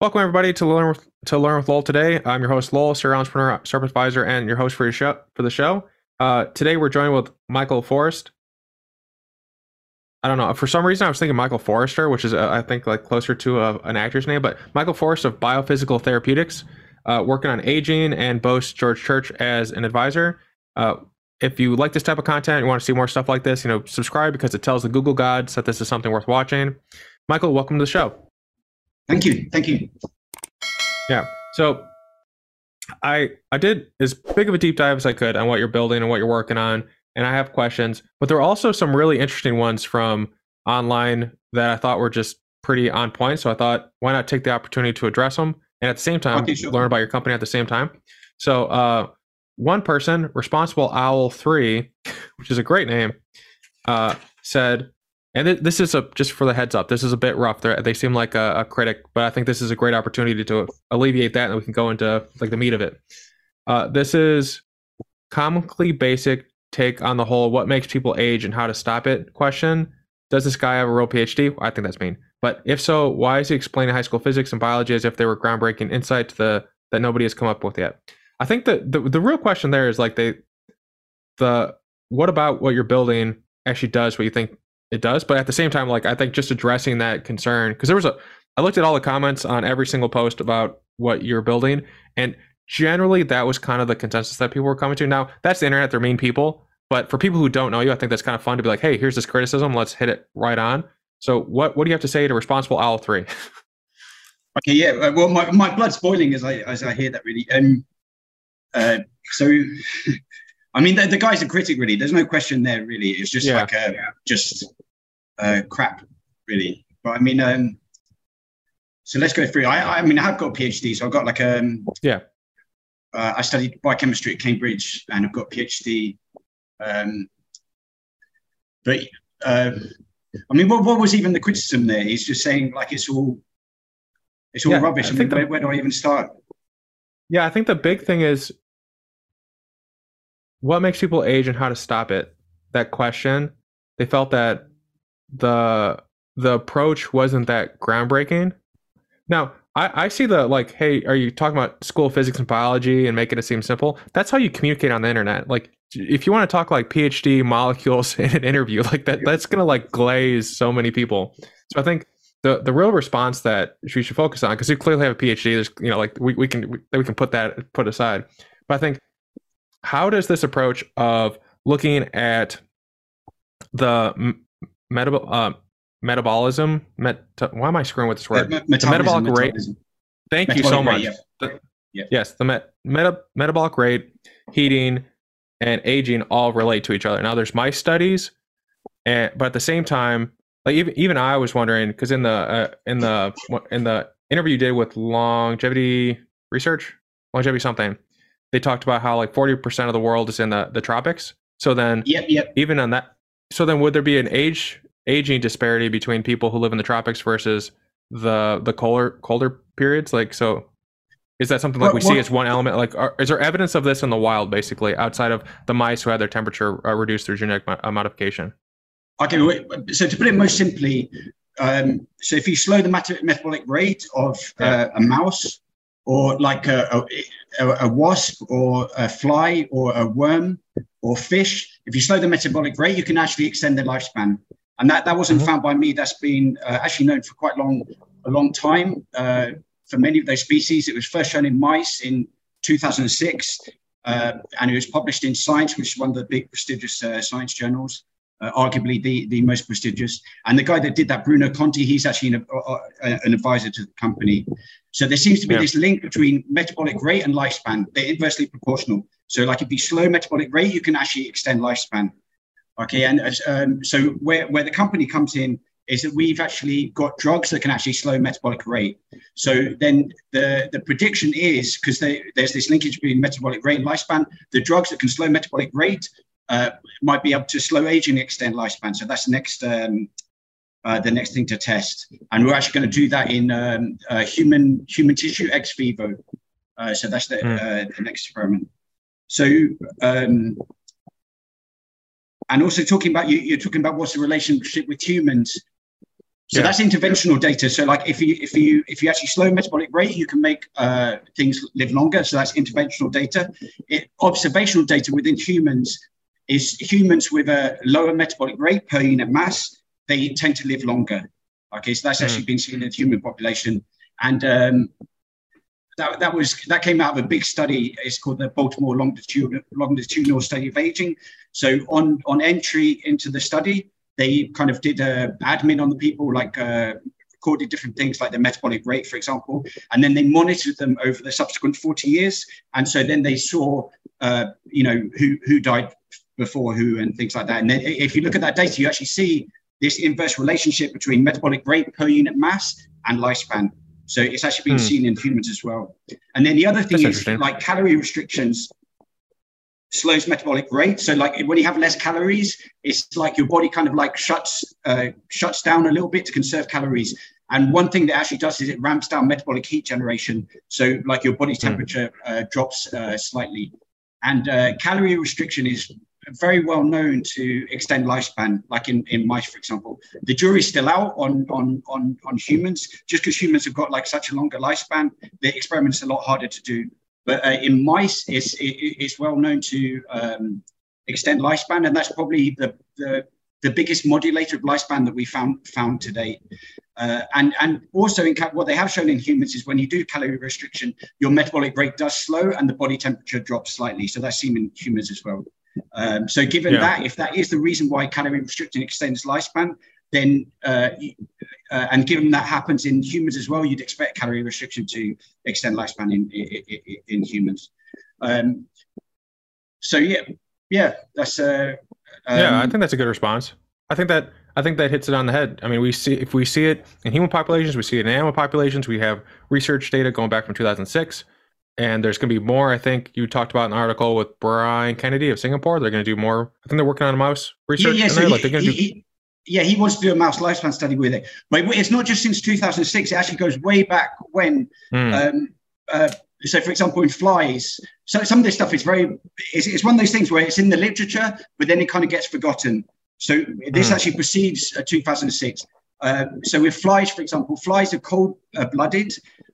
Welcome everybody to learn with, to learn with Lowell today. I'm your host Lowell, serial entrepreneur, startup advisor, and your host for your show for the show. Uh, today we're joined with Michael Forrest. I don't know for some reason I was thinking Michael Forrester, which is uh, I think like closer to a, an actor's name, but Michael Forrest of Biophysical Therapeutics, uh, working on aging and boasts George Church as an advisor. Uh, if you like this type of content, you want to see more stuff like this, you know, subscribe because it tells the Google gods that this is something worth watching. Michael, welcome to the show. Thank you. Thank you. Yeah. So I I did as big of a deep dive as I could on what you're building and what you're working on, and I have questions. But there are also some really interesting ones from online that I thought were just pretty on point. So I thought, why not take the opportunity to address them and at the same time okay, sure. learn about your company at the same time. So uh, one person, responsible owl three, which is a great name, uh, said and th- this is a just for the heads up. This is a bit rough. They're, they seem like a, a, critic, but I think this is a great opportunity to alleviate that, and we can go into like the meat of it. Uh, this is comically basic take on the whole what makes people age and how to stop it question. Does this guy have a real PhD? I think that's mean. But if so, why is he explaining high school physics and biology as if they were groundbreaking insight to the that nobody has come up with yet? I think that the the real question there is like they the what about what you're building actually does what you think it does. But at the same time, like I think just addressing that concern because there was a I looked at all the comments on every single post about what you're building, and generally that was kind of the consensus that people were coming to. Now that's the internet; they're mean people. But for people who don't know you, I think that's kind of fun to be like, hey, here's this criticism. Let's hit it right on. So what what do you have to say to responsible owl three? okay, yeah. Uh, well, my, my blood's boiling as I as I hear that really. Um, uh, so I mean, the, the, guy's a critic, really. There's no question there, really. It's just yeah. like a, just uh, crap, really. But I mean, um, so let's go through. I, I mean, I have got a PhD, so I've got like um, yeah. Uh, I studied biochemistry at Cambridge, and I've got a PhD. Um, but uh, I mean, what, what was even the criticism there? He's just saying like it's all it's all yeah, rubbish. I, I mean, the, where, where do I even start? Yeah, I think the big thing is what makes people age and how to stop it. That question, they felt that the the approach wasn't that groundbreaking. Now, I, I see the like, hey, are you talking about school physics and biology and making it seem simple? That's how you communicate on the internet. Like, if you want to talk like PhD molecules in an interview, like that, that's gonna like glaze so many people. So I think the the real response that we should focus on, because you clearly have a PhD, there's you know like we, we can we, we can put that put aside. But I think how does this approach of looking at the meta, uh, metabolism met, why am i screwing with this word? The metabolic rate. thank you so much rate, yeah. The, yeah. yes the met, meta, metabolic rate heating and aging all relate to each other. Now there's mice studies and but at the same time like even, even i was wondering because in the uh, in the in the interview you did with longevity research longevity something they talked about how like 40% of the world is in the, the tropics. So then yep, yep. even on that so then would there be an age aging disparity between people who live in the tropics versus the the colder colder periods? Like so is that something like we see as one element? Like, are, is there evidence of this in the wild, basically, outside of the mice who had their temperature uh, reduced through genetic mo- uh, modification? Okay, so to put it most simply, um, so if you slow the metabolic rate of uh, a mouse, or like a, a, a, wasp or a fly or a worm or fish, if you slow the metabolic rate, you can actually extend their lifespan. And that, that wasn't mm-hmm. found by me. That's been uh, actually known for quite long, a long time. Uh, for many of those species, it was first shown in mice in 2006, uh, and it was published in Science, which is one of the big prestigious uh, science journals uh, arguably the, the most prestigious. And the guy that did that, Bruno Conti, he's actually an, uh, uh, an advisor to the company. So there seems to be yeah. this link between metabolic rate and lifespan. They're inversely proportional. So like if you slow metabolic rate, you can actually extend lifespan. Okay, and um, so where, where the company comes in is that we've actually got drugs that can actually slow metabolic rate. So then the, the prediction is because there's this linkage between metabolic rate and lifespan, the drugs that can slow metabolic rate uh, might be able to slow aging, extend lifespan. So that's the next um, uh, the next thing to test, and we're actually going to do that in um, uh, human human tissue ex vivo. Uh, so that's the, mm. the, next experiment. So. Um, and also talking about you, you're talking about what's the relationship with humans. So yeah. that's interventional data. So like if you if you if you actually slow metabolic rate, you can make uh, things live longer. So that's interventional data. It, observational data within humans is humans with a lower metabolic rate per unit mass, they tend to live longer. Okay, so that's mm. actually been seen in the human population. And um, that, that was that came out of a big study. It's called the Baltimore longitudinal, longitudinal study of aging. So on on entry into the study, they kind of did a admin on the people, like uh, recorded different things like the metabolic rate, for example, and then they monitored them over the subsequent 40 years. And so then they saw, uh, you know, who who died before who and things like that. And then if you look at that data, you actually see this inverse relationship between metabolic rate per unit mass and lifespan. So it's actually been hmm. seen in humans as well. And then the other thing That's is like calorie restrictions slows metabolic rate. So like when you have less calories, it's like your body kind of like shuts uh, shuts down a little bit to conserve calories. And one thing that actually does is it ramps down metabolic heat generation. So like your body hmm. temperature uh, drops uh, slightly. And uh, calorie restriction is very well known to extend lifespan, like in, in mice, for example. The jury's still out on, on, on, on humans. Just because humans have got like such a longer lifespan, the experiment's a lot harder to do. But uh, in mice, it's, it, it's well known to um, extend lifespan, and that's probably the, the, the biggest modulator of lifespan that we found found today. Uh, and and also in what they have shown in humans is when you do calorie restriction, your metabolic rate does slow and the body temperature drops slightly. So that's seen in humans as well. Um, so given yeah. that, if that is the reason why calorie restriction extends lifespan, then uh, uh, and given that happens in humans as well, you'd expect calorie restriction to extend lifespan in in, in humans. Um, so yeah, yeah, that's uh, um, yeah. I think that's a good response. I think that I think that hits it on the head. I mean, we see if we see it in human populations, we see it in animal populations. We have research data going back from 2006 and there's going to be more. I think you talked about an article with Brian Kennedy of Singapore. They're going to do more. I think they're working on a mouse research. Yeah, yeah, so he, like he, do... he, yeah, he wants to do a mouse lifespan study with it. But it's not just since 2006. It actually goes way back when. Mm. Um, uh, so, for example, in flies, so some of this stuff is very. It's, it's, one of those things where it's in the literature, but then it kind of gets forgotten. So this mm. actually precedes uh, 2006. Uh, so with flies, for example, flies are cold-blooded,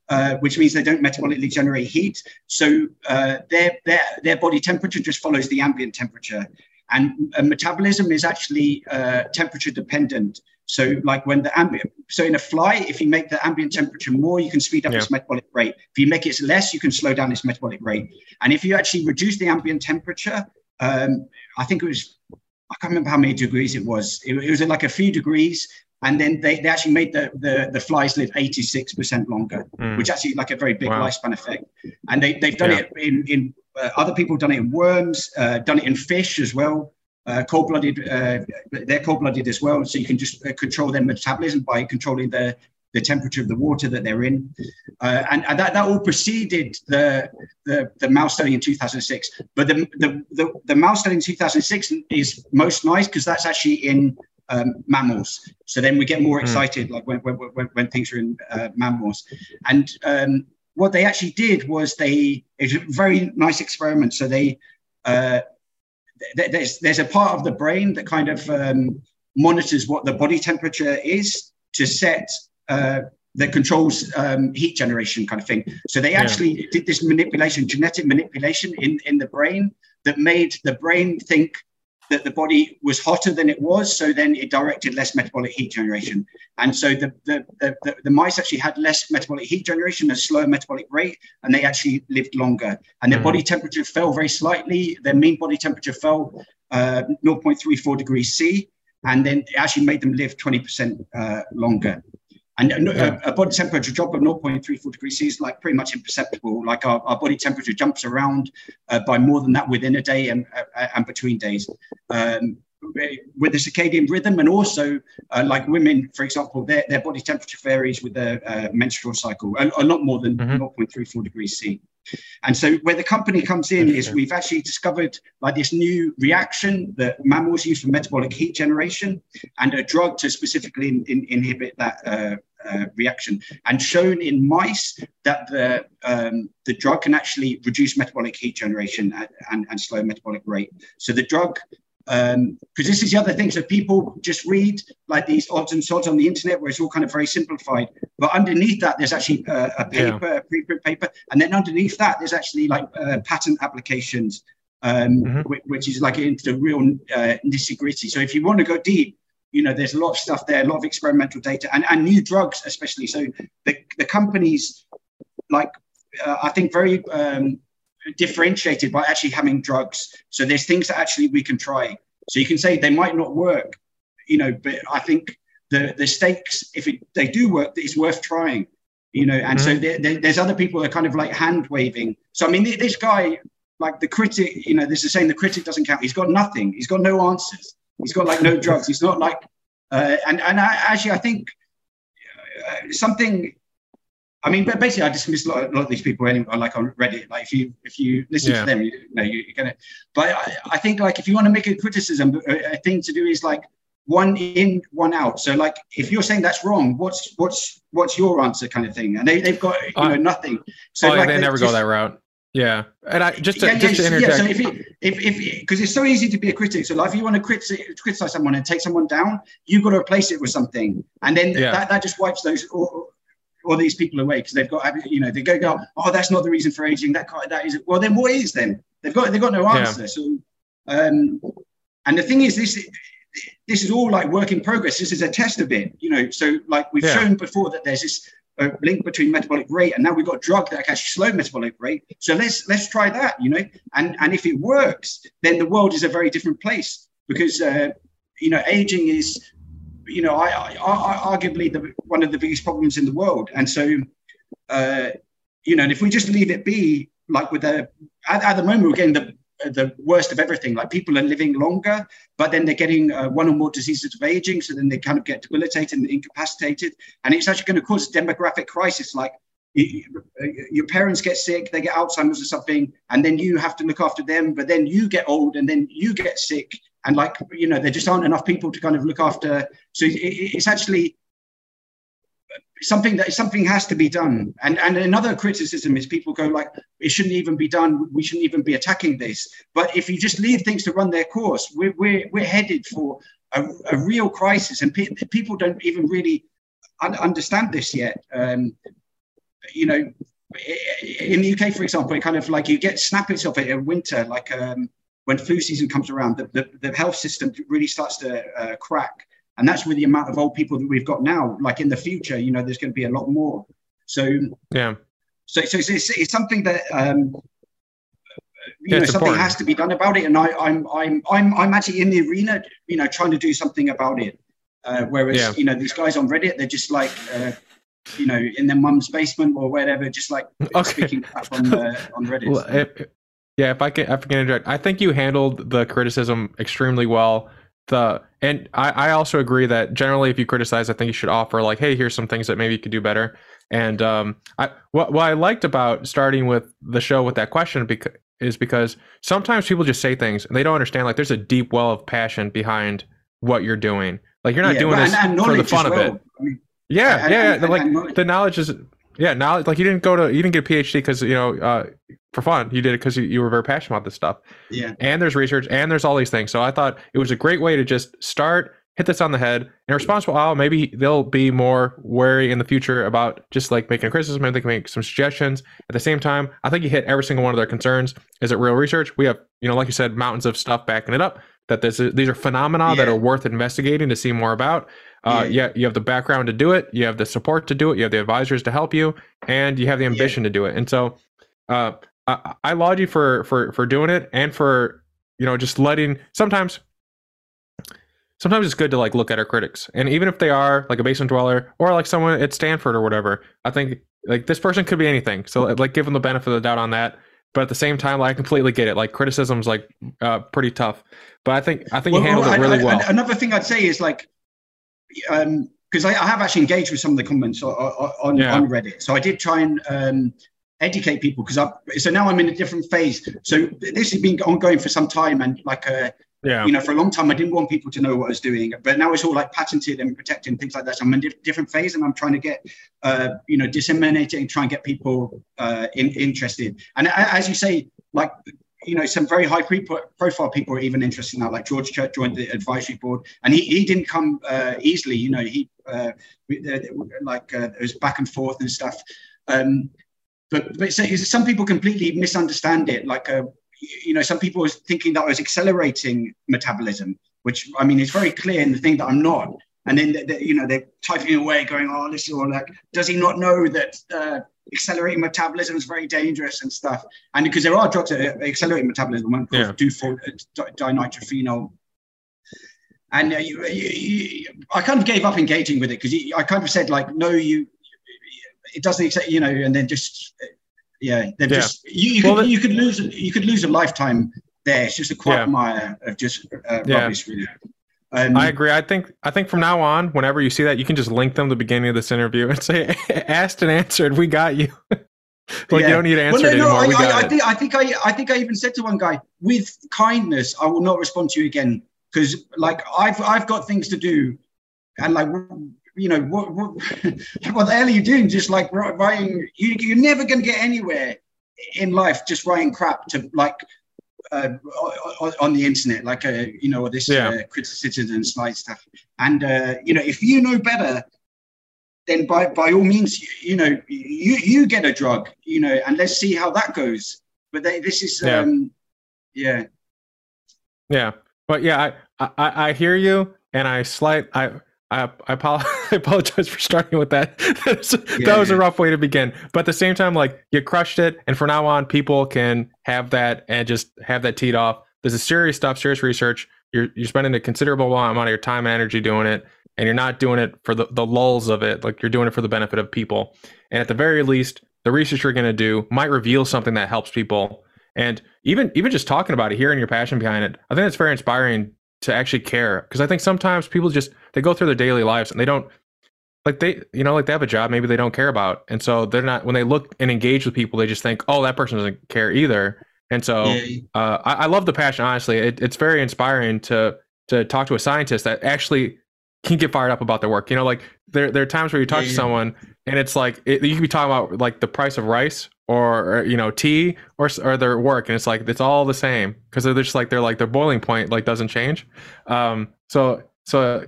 uh, which means they don't metabolically generate heat. So uh, their, their, their body temperature just follows the ambient temperature. And uh, metabolism is actually uh, temperature dependent. So, like when the ambient, so in a fly, if you make the ambient temperature more, you can speed up yeah. its metabolic rate. If you make it less, you can slow down its metabolic rate. And if you actually reduce the ambient temperature, um, I think it was, I can't remember how many degrees it was. It, it was like a few degrees, and then they, they actually made the, the, the flies live 86% longer, mm. which actually like a very big wow. lifespan effect. And they, they've done yeah. it in, in uh, other people done it in worms, uh, done it in fish as well. Uh, cold-blooded, uh, they're cold-blooded as well, so you can just uh, control their metabolism by controlling the the temperature of the water that they're in, uh, and, and that, that all preceded the, the, the mouse study in 2006. But the, the the the mouse study in 2006 is most nice because that's actually in um, mammals. So then we get more hmm. excited, like when, when, when, when, things are in uh, mammals. And um, what they actually did was they, it's a very nice experiment. So they, uh, th- there's, there's a part of the brain that kind of um, monitors what the body temperature is to set uh, that controls um, heat generation kind of thing. So they actually yeah. did this manipulation, genetic manipulation in, in the brain that made the brain think that the body was hotter than it was, so then it directed less metabolic heat generation. And so the, the, the, the, mice actually had less metabolic heat generation, a slower metabolic rate, and they actually lived longer. And their mm. body temperature fell very slightly. Their mean body temperature fell uh, 0.34 degrees C, and then it actually made them live 20% uh, longer. And a, a, body temperature drop of 0.34 degrees C is like pretty much imperceptible. Like our, our body temperature jumps around uh, by more than that within a day and, uh, and between days. Um, with the circadian rhythm, and also uh, like women, for example, their, their body temperature varies with the uh, menstrual cycle, a, a, lot more than mm-hmm. 0.34 degrees C. And so where the company comes in is we've actually discovered like this new reaction that mammals use for metabolic heat generation and a drug to specifically in, in, inhibit that uh, uh, reaction and shown in mice that the, um, the drug can actually reduce metabolic heat generation and, and, and slow metabolic rate. So the drug because um, this is the other thing. So people just read like these odds and sods on the internet where it's all kind of very simplified. But underneath that, there's actually uh, a paper, yeah. a preprint paper, and then underneath that, there's actually like uh, patent applications, um, mm-hmm. which, which, is like into the real uh, nitty gritty. So if you want to go deep, you know, there's a lot of stuff there, a lot of experimental data, and, and new drugs especially. So the the companies like uh, I think very um, differentiated by actually having drugs. So there's things that actually we can try. So you can say they might not work, you know, but I think the the stakes, if it, they do work, it's worth trying, you know. And mm-hmm. so there, there, there's other people that are kind of like hand waving. So I mean, this guy, like the critic, you know, this is saying the critic doesn't count. He's got nothing. He's got no answers. He's got like no drugs. He's not like, uh, and and I, actually I think uh, something I mean, but basically, I dismiss a lot, a lot, of these people anyway, like on Reddit. Like, if you if you listen yeah. to them, you, you know, you, are gonna. But I, I, think like if you want to make a criticism, a, a, thing to do is like one in, one out. So like, if you're saying that's wrong, what's what's what's your answer, kind of thing? And they they've got you uh, know nothing. So oh, like, they, they never just, go that route. Yeah, and I just to, yeah, just to interject. Yeah, so if if if because it's so easy to be a critic. So like, if you want to criticize, criticize someone and take someone down, you've got to replace it with something, and then yeah. that, that just wipes those all these people away because they've got you know they go go oh that's not the reason for aging that that is well then what is then they've got they've got no answer yeah. so um and the thing is this this is all like work in progress this is a test of it you know so like we've yeah. shown before that there's this uh, link between metabolic rate and now we've got a drug that can actually slow metabolic rate so let's let's try that you know and and if it works then the world is a very different place because uh, you know aging is you know, I, I, I arguably the, one of the biggest problems in the world. And so, uh, you know, if we just leave it be, like with the at, at the moment we're getting the the worst of everything. Like people are living longer, but then they're getting uh, one or more diseases of aging, so then they kind of get debilitated and incapacitated, and it's actually going to cause a demographic crisis. Like your parents get sick, they get Alzheimer's or something, and then you have to look after them, but then you get old and then you get sick, and like you know there just aren't enough people to kind of look after. So it, it's actually something that something has to be done. And and another criticism is people go like it shouldn't even be done. We shouldn't even be attacking this. But if you just leave things to run their course we're we're, we're headed for a, a real crisis. And pe- people don't even really un- understand this yet. Um, you know in the uk for example it kind of like you get snippets of it in winter like um, when flu season comes around, the, the, the health system really starts to uh, crack. And that's with the amount of old people that we've got now. Like in the future, you know, there's going to be a lot more. So, yeah. So, so it's, it's, it's something that, um, you yeah, know, something important. has to be done about it. And I, I'm, I'm, I'm, I'm actually in the arena, you know, trying to do something about it. Uh, whereas, yeah. you know, these guys on Reddit, they're just like, uh, you know, in their mum's basement or whatever, just like okay. speaking up on, uh, on Reddit. Well, if, yeah, if I can, if I can interject, I think you handled the criticism extremely well. The and I, I also agree that generally, if you criticize, I think you should offer like, hey, here's some things that maybe you could do better. And um, I what what I liked about starting with the show with that question because is because sometimes people just say things and they don't understand. Like, there's a deep well of passion behind what you're doing. Like, you're not yeah, doing this for the fun well. of it. I mean, yeah, yeah, yeah. like the knowledge is yeah, now Like you didn't go to you didn't get a PhD because you know uh, for fun. You did it because you, you were very passionate about this stuff. Yeah. And there's research and there's all these things. So I thought it was a great way to just start, hit this on the head. In response, well, maybe they'll be more wary in the future about just like making a criticism. Maybe they can make some suggestions. At the same time, I think you hit every single one of their concerns. Is it real research? We have, you know, like you said, mountains of stuff backing it up. That this is, these are phenomena yeah. that are worth investigating to see more about. Uh, yeah. yeah, you have the background to do it, you have the support to do it, you have the advisors to help you, and you have the ambition yeah. to do it. And so, uh, I, I laud you for for for doing it and for you know just letting sometimes sometimes it's good to like look at our critics and even if they are like a basement dweller or like someone at stanford or whatever i think like this person could be anything so like give them the benefit of the doubt on that but at the same time like, i completely get it like criticism's like uh, pretty tough but i think i think well, you handled well, it really I, well another thing i'd say is like um because I, I, have actually engaged with some of the comments on, on, yeah. on reddit so i did try and um educate people because I so now I'm in a different phase. So this has been ongoing for some time, and like a uh, yeah. you know, for a long time I didn't want people to know what I was doing, but now it's all like patented and protected and things like that. So I'm in a different phase, and I'm trying to get uh, you know disseminate it and try and get people uh, in, interested. And as you say, like you know, some very high profile people are even interested in that. Like George Church joined the advisory board, and he, he didn't come uh, easily. You know, he uh, like uh, it was back and forth and stuff. Um, but but so, some people completely misunderstand it. Like uh, you know, some people are thinking that I was accelerating metabolism, which I mean is very clear in the thing that I'm not. And then they, you know they're typing away, going, "Oh, this is all like." Does he not know that uh, accelerating metabolism is very dangerous and stuff? And because there are drugs that accelerate metabolism, one yeah. do for uh, dinitrophenol. And uh, you, you, you, I kind of gave up engaging with it because I kind of said like, no, you, it doesn't, you know, and then just yeah, they're yeah. just you, you well, could, you could lose you could lose a lifetime there. It's just a quagmire yeah. of just uh, rubbish, really. Um, I agree. I think I think from now on, whenever you see that, you can just link them to the beginning of this interview and say, "Asked and answered. We got you." like yeah. you don't need to answer well, no, no, anymore. I, I, I think I think I I think I even said to one guy, "With kindness, I will not respond to you again because like I've I've got things to do, and like you know, what, what, what the hell are you doing? Just like writing, you, you're never going to get anywhere in life just writing crap to like uh, on the internet, like uh, you know this yeah. uh, criticism and slide stuff. And uh, you know, if you know better, then by by all means, you, you, know, you you get a drug, you know, and let's see how that goes. But they, this is, yeah. Um, yeah, yeah. But yeah, I, I I hear you, and I slight I I, I, apologize for starting with that. yeah. That was a rough way to begin. But at the same time, like you crushed it, and from now on, people can have that and just have that teed off. This is serious stuff, serious research. You're you're spending a considerable amount of your time and energy doing it, and you're not doing it for the, the lulls of it. Like you're doing it for the benefit of people. And at the very least, the research you're going to do might reveal something that helps people. And even even just talking about it, hearing your passion behind it, I think it's very inspiring to actually care because I think sometimes people just they go through their daily lives and they don't like they you know like they have a job maybe they don't care about and so they're not when they look and engage with people they just think oh that person doesn't care either and so yeah. uh, I, I, love the passion honestly it, it's very inspiring to to talk to a scientist that actually can get fired up about their work you know like there, there are times where you talk yeah. to someone and it's like it, you could be talking about like the price of rice or, you know tea or or their work and it's like it's all the same because they're just like they're like their boiling point like doesn't change um so so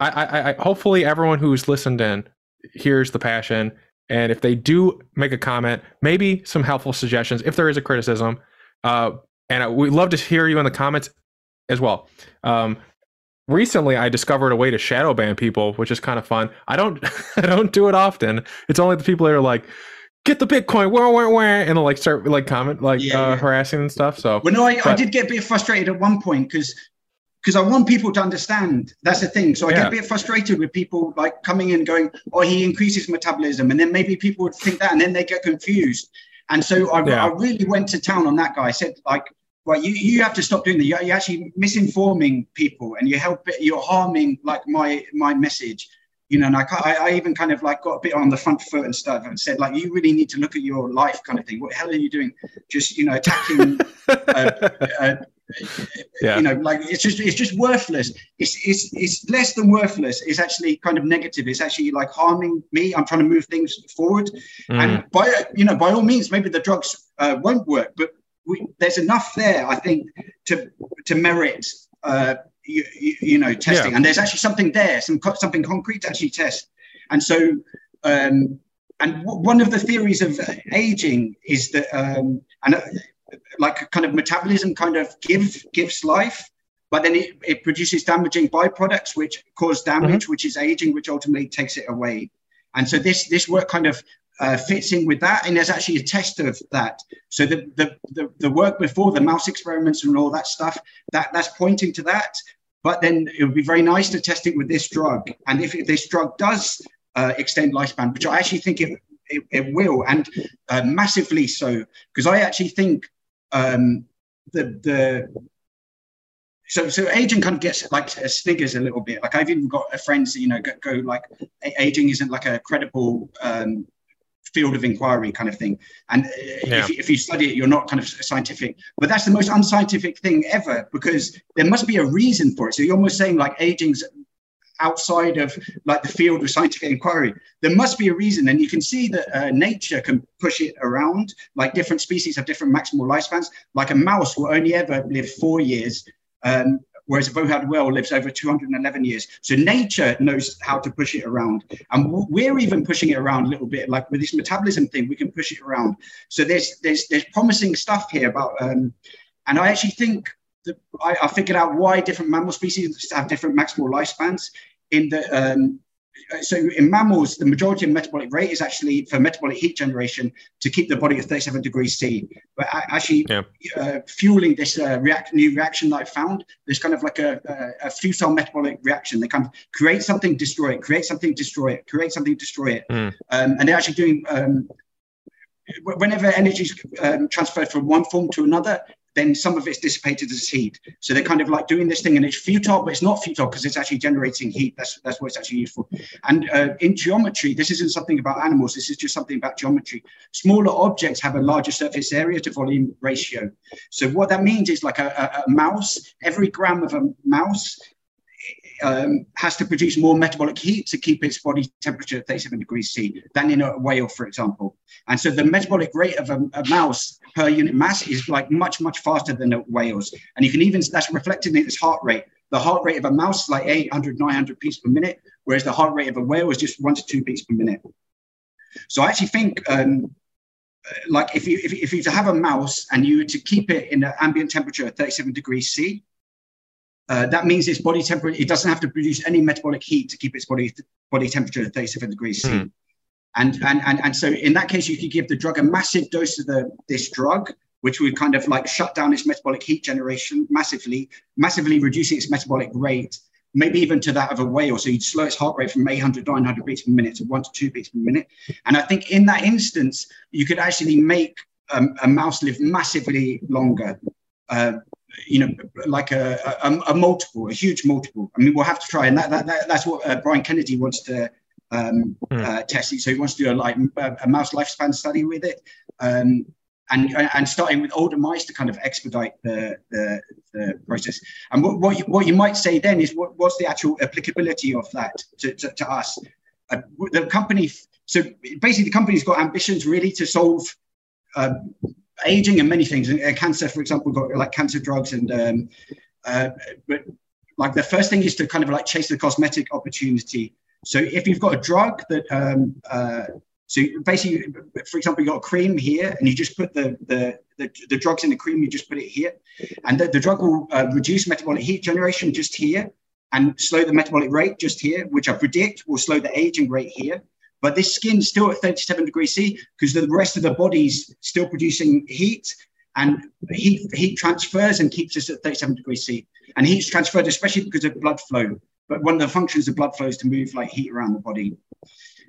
I, I i hopefully everyone who's listened in hears the passion and if they do make a comment maybe some helpful suggestions if there is a criticism uh and we'd love to hear you in the comments as well um recently I discovered a way to shadow ban people, which is kind of fun. I don't I don't do it often. It's only the people that are like, get the Bitcoin, wah, wah, wah, and they'll like start like comment like yeah, uh, yeah. harassing and stuff. So well, no, I, but, I did get a bit frustrated at one point because because I want people to understand. That's the thing. So I yeah. get a bit frustrated with people like coming in going, "Oh, he increases metabolism," and then maybe people would think that, and then they get confused. And so I, I really went to town on that guy. I said, like, well, you, you have to stop doing that. You're, you're actually misinforming people, and you help you're harming like my my message you know, and I, I, even kind of like got a bit on the front foot and stuff and said, like, you really need to look at your life kind of thing. What the hell are you doing? Just, you know, attacking, uh, uh, yeah. you know, like it's just, it's just worthless. It's, it's, it's less than worthless. It's actually kind of negative. It's actually like harming me. I'm trying to move things forward. Mm. And by, you know, by all means, maybe the drugs uh, won't work, but we, there's enough there, I think, to, to merit uh, you, you, know testing, yeah. and there's actually something there, some something concrete to actually test. And so, um, and w- one of the theories of aging is that, um, and uh, like kind of metabolism kind of give gives life, but then it, it produces damaging byproducts which cause damage, mm-hmm. which is aging, which ultimately takes it away. And so this this work kind of uh, fits in with that, and there's actually a test of that. So the, the the the work before the mouse experiments and all that stuff that that's pointing to that. But then it would be very nice to test it with this drug. And if this drug does uh, extend lifespan, which I actually think it, it, it will, and uh, massively so, because I actually think um, the, the so so aging kind of gets like uh, sniggers a little bit. Like I've even got a friends, you know, go, go like aging isn't like a credible um, field of inquiry kind of thing. And uh, yeah. if, if, you study it, you're not kind of scientific. But that's the most unscientific thing ever because there must be a reason for it. So you're almost saying like aging's outside of like the field of scientific inquiry. There must be a reason, and you can see that uh, nature can push it around. Like different species have different maximal lifespans. Like a mouse will only ever live four years. Um, whereas a bowhead whale lives over 211 years. So nature knows how to push it around. And we're even pushing it around a little bit, like with this metabolism thing, we can push it around. So there's there's there's promising stuff here about, um, and I actually think that I, I figured out why different mammal species have different maximal lifespans in the um, so in mammals, the majority of metabolic rate is actually for metabolic heat generation to keep the body at 37 degrees C. But actually, yeah. uh, fueling this uh, react, new reaction that I found, there's kind of like a, a, a, futile metabolic reaction. They kind of create something, destroy it, create something, destroy it, create something, destroy it. Mm. Um, and they're actually doing um, whenever energy is um, transferred from one form to another, then some of it's dissipated as heat. So they're kind of like doing this thing, and it's futile, but it's not futile because it's actually generating heat. That's that's what it's actually used for. And uh, in geometry, this isn't something about animals. This is just something about geometry. Smaller objects have a larger surface area to volume ratio. So what that means is like a, a, a mouse. Every gram of a mouse um, has to produce more metabolic heat to keep its body temperature at 37 degrees C than in a whale, for example. And so the metabolic rate of a, a, mouse per unit mass is like much, much faster than a whale's. And you can even, that's reflected in its heart rate. The heart rate of a mouse is like 800, 900 beats per minute, whereas the heart rate of a whale is just one to two beats per minute. So I actually think um, like if you if, if you to have a mouse and you were to keep it in an ambient temperature at 37 degrees C, uh, that means its body temperature, it doesn't have to produce any metabolic heat to keep its body body temperature at 37 degrees C. Mm. And, and, and, and so in that case, you could give the drug a massive dose of the, this drug, which would kind of like shut down its metabolic heat generation massively, massively reducing its metabolic rate, maybe even to that of a whale. So you'd slow its heart rate from 800, 900 beats per minute to one to two beats per minute. And I think in that instance, you could actually make um, a mouse live massively longer. Uh, you know, like a, a, a, multiple, a huge multiple. I mean, we'll have to try, and that, that, that that's what uh, Brian Kennedy wants to um, mm. uh, test it. So he wants to do a like a, mouse lifespan study with it, um, and and starting with older mice to kind of expedite the the, the process. And what what you, what you might say then is what, what's the actual applicability of that to, to, to us? Uh, the company. So basically, the company's got ambitions really to solve. Uh, aging and many things. Uh, cancer, for example, got like cancer drugs and um, uh, but like the first thing is to kind of like chase the cosmetic opportunity. So if you've got a drug that um, uh, so basically, for example, you got a cream here, and you just put the the, the, the drugs in the cream. You just put it here, and the, the drug will uh, reduce metabolic heat generation just here, and slow the metabolic rate just here, which I predict will slow the aging rate here. But this skin's still at 37 degrees C because the rest of the body's still producing heat and heat, heat transfers and keeps us at 37 degrees C. And heat's transferred especially because of blood flow. But one of the functions of blood flow is to move like heat around the body.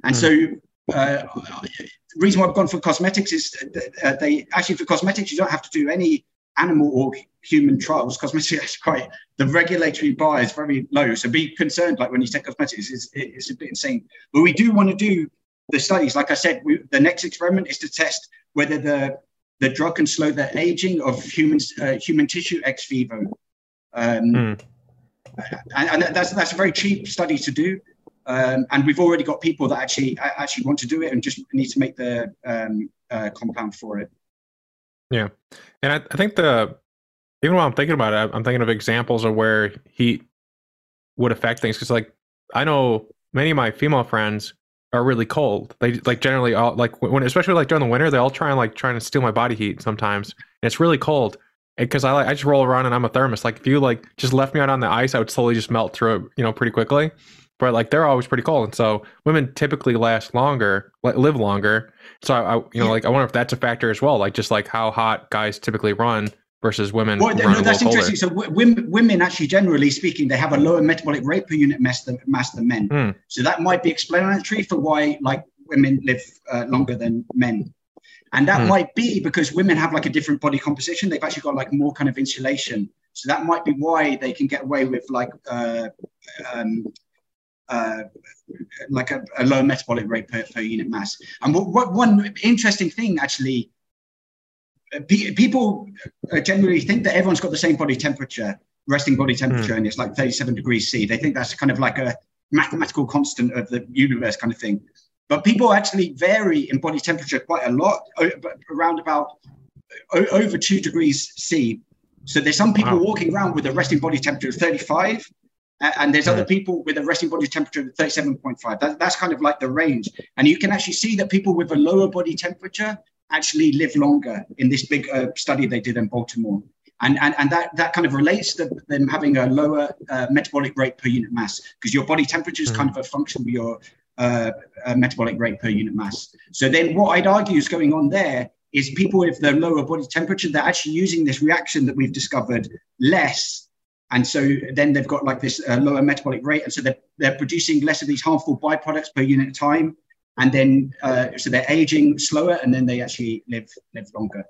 And mm. so uh, the reason why I've gone for cosmetics is uh, they actually for cosmetics you don't have to do any animal or human trials. Cosmetics is quite the regulatory bar is very low, so be concerned. Like when you take cosmetics, it's, it's a bit insane. But we do want to do the studies. Like I said, we, the next experiment is to test whether the the drug can slow the aging of human uh, human tissue ex vivo. Um, mm. and, and, that's that's a very cheap study to do. Um, and we've already got people that actually actually want to do it and just need to make the um, uh, compound for it. Yeah, and I, I think the even while I'm thinking about it, I'm thinking of examples of where heat would affect things. Because like I know many of my female friends are really cold. They like generally all like when especially like during the winter, they all try and like trying to steal my body heat sometimes. And it's really cold because I like I just roll around and I'm a thermos. Like if you like just left me out on the ice, I would slowly just melt through it, you know, pretty quickly. But like they're always pretty cold, and so women typically last longer, like live longer. So I, I you know, like I wonder if that's a factor as well. Like just like how hot guys typically run versus women. Well, no, that's interesting. So w- women, actually, generally speaking, they have a lower metabolic rate per unit mass than, mass than men. Mm. So that might be explanatory for why like women live uh, longer than men. And that mm. might be because women have like a different body composition. They've actually got like more kind of insulation. So that might be why they can get away with like uh, um, uh, like a, a low metabolic rate per, per unit mass. And what, what, one interesting thing actually people generally think that everyone's got the same body temperature, resting body temperature, mm. and it's like 37 degrees C. They think that's kind of like a mathematical constant of the universe kind of thing. But people actually vary in body temperature quite a lot, around about over two degrees C. So there's some people wow. walking around with a resting body temperature of 35, and there's other people with a resting body temperature of 37.5. That, that's kind of like the range. And you can actually see that people with a lower body temperature actually live longer in this big uh, study they did in Baltimore. And, and, and that, that kind of relates to them having a lower uh, metabolic rate per unit mass because your body temperature is mm-hmm. kind of a function of your uh, uh, metabolic rate per unit mass. So then what I'd argue is going on there is people with the lower body temperature, they're actually using this reaction that we've discovered less. And so then they've got like this uh, lower metabolic rate. And so they're, they're producing less of these harmful byproducts per unit of time. And then, uh, so they're aging slower and then they actually live, live longer.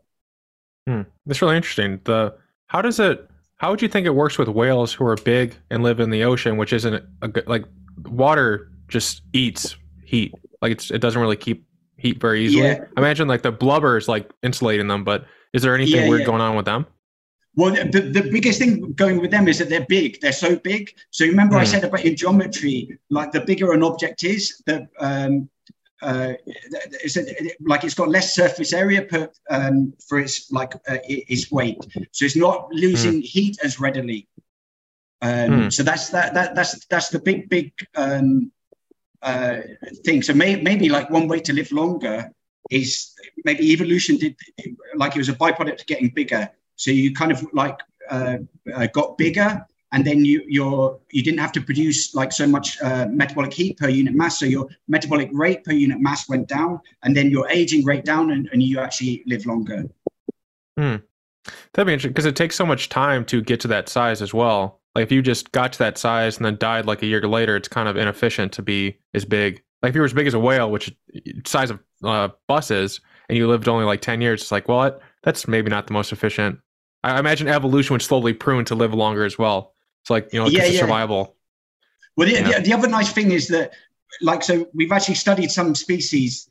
Hmm. That's really interesting. The, how does it, how would you think it works with whales who are big and live in the ocean, which isn't a, good, like water just eats heat. Like it's, it doesn't really keep heat very easily. Yeah. I imagine like the blubber is like insulating them, but is there anything yeah, weird yeah. going on with them? Well, the, the biggest thing going with them is that they're big. They're so big. So remember, mm. I hmm. said about in geometry, like the bigger an object is, the um, uh, it's a, like it's got less surface area per um, for its like uh, its weight. So it's not losing mm. heat as readily. Um, mm. So that's that, that that's that's the big big um, uh, thing. So may, maybe like one way to live longer is maybe evolution did like it was a byproduct of getting bigger. So you kind of like uh, uh, got bigger, and then you you're you didn't have to produce like so much uh, metabolic heat per unit mass. So your metabolic rate per unit mass went down, and then your aging rate down, and, and you actually live longer. Hmm. That'd be interesting because it takes so much time to get to that size as well. Like if you just got to that size and then died like a year later, it's kind of inefficient to be as big. Like if you were as big as a whale, which size of uh, buses, and you lived only like ten years, it's like, well, that's maybe not the most efficient. I imagine evolution would slowly prune to live longer as well. It's like you know, yeah, yeah. survival. Well, the, the, the other nice thing is that, like, so we've actually studied some species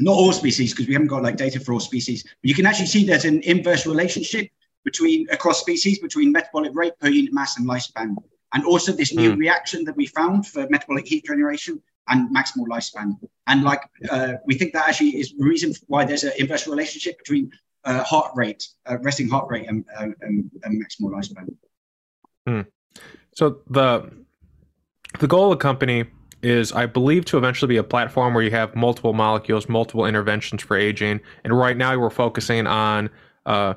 not all species because we haven't got like data for all species but you can actually see there's an inverse relationship between across species between metabolic rate per unit mass and lifespan, and also this new mm. reaction that we found for metabolic heat generation and maximal lifespan. And like uh, we think that actually is the reason why there's an inverse relationship between uh, heart rate, uh, resting heart rate, and, and, and maximal lifespan. Mm. So the the goal of the company is, I believe, to eventually be a platform where you have multiple molecules, multiple interventions for aging. And right now, we're focusing on uh,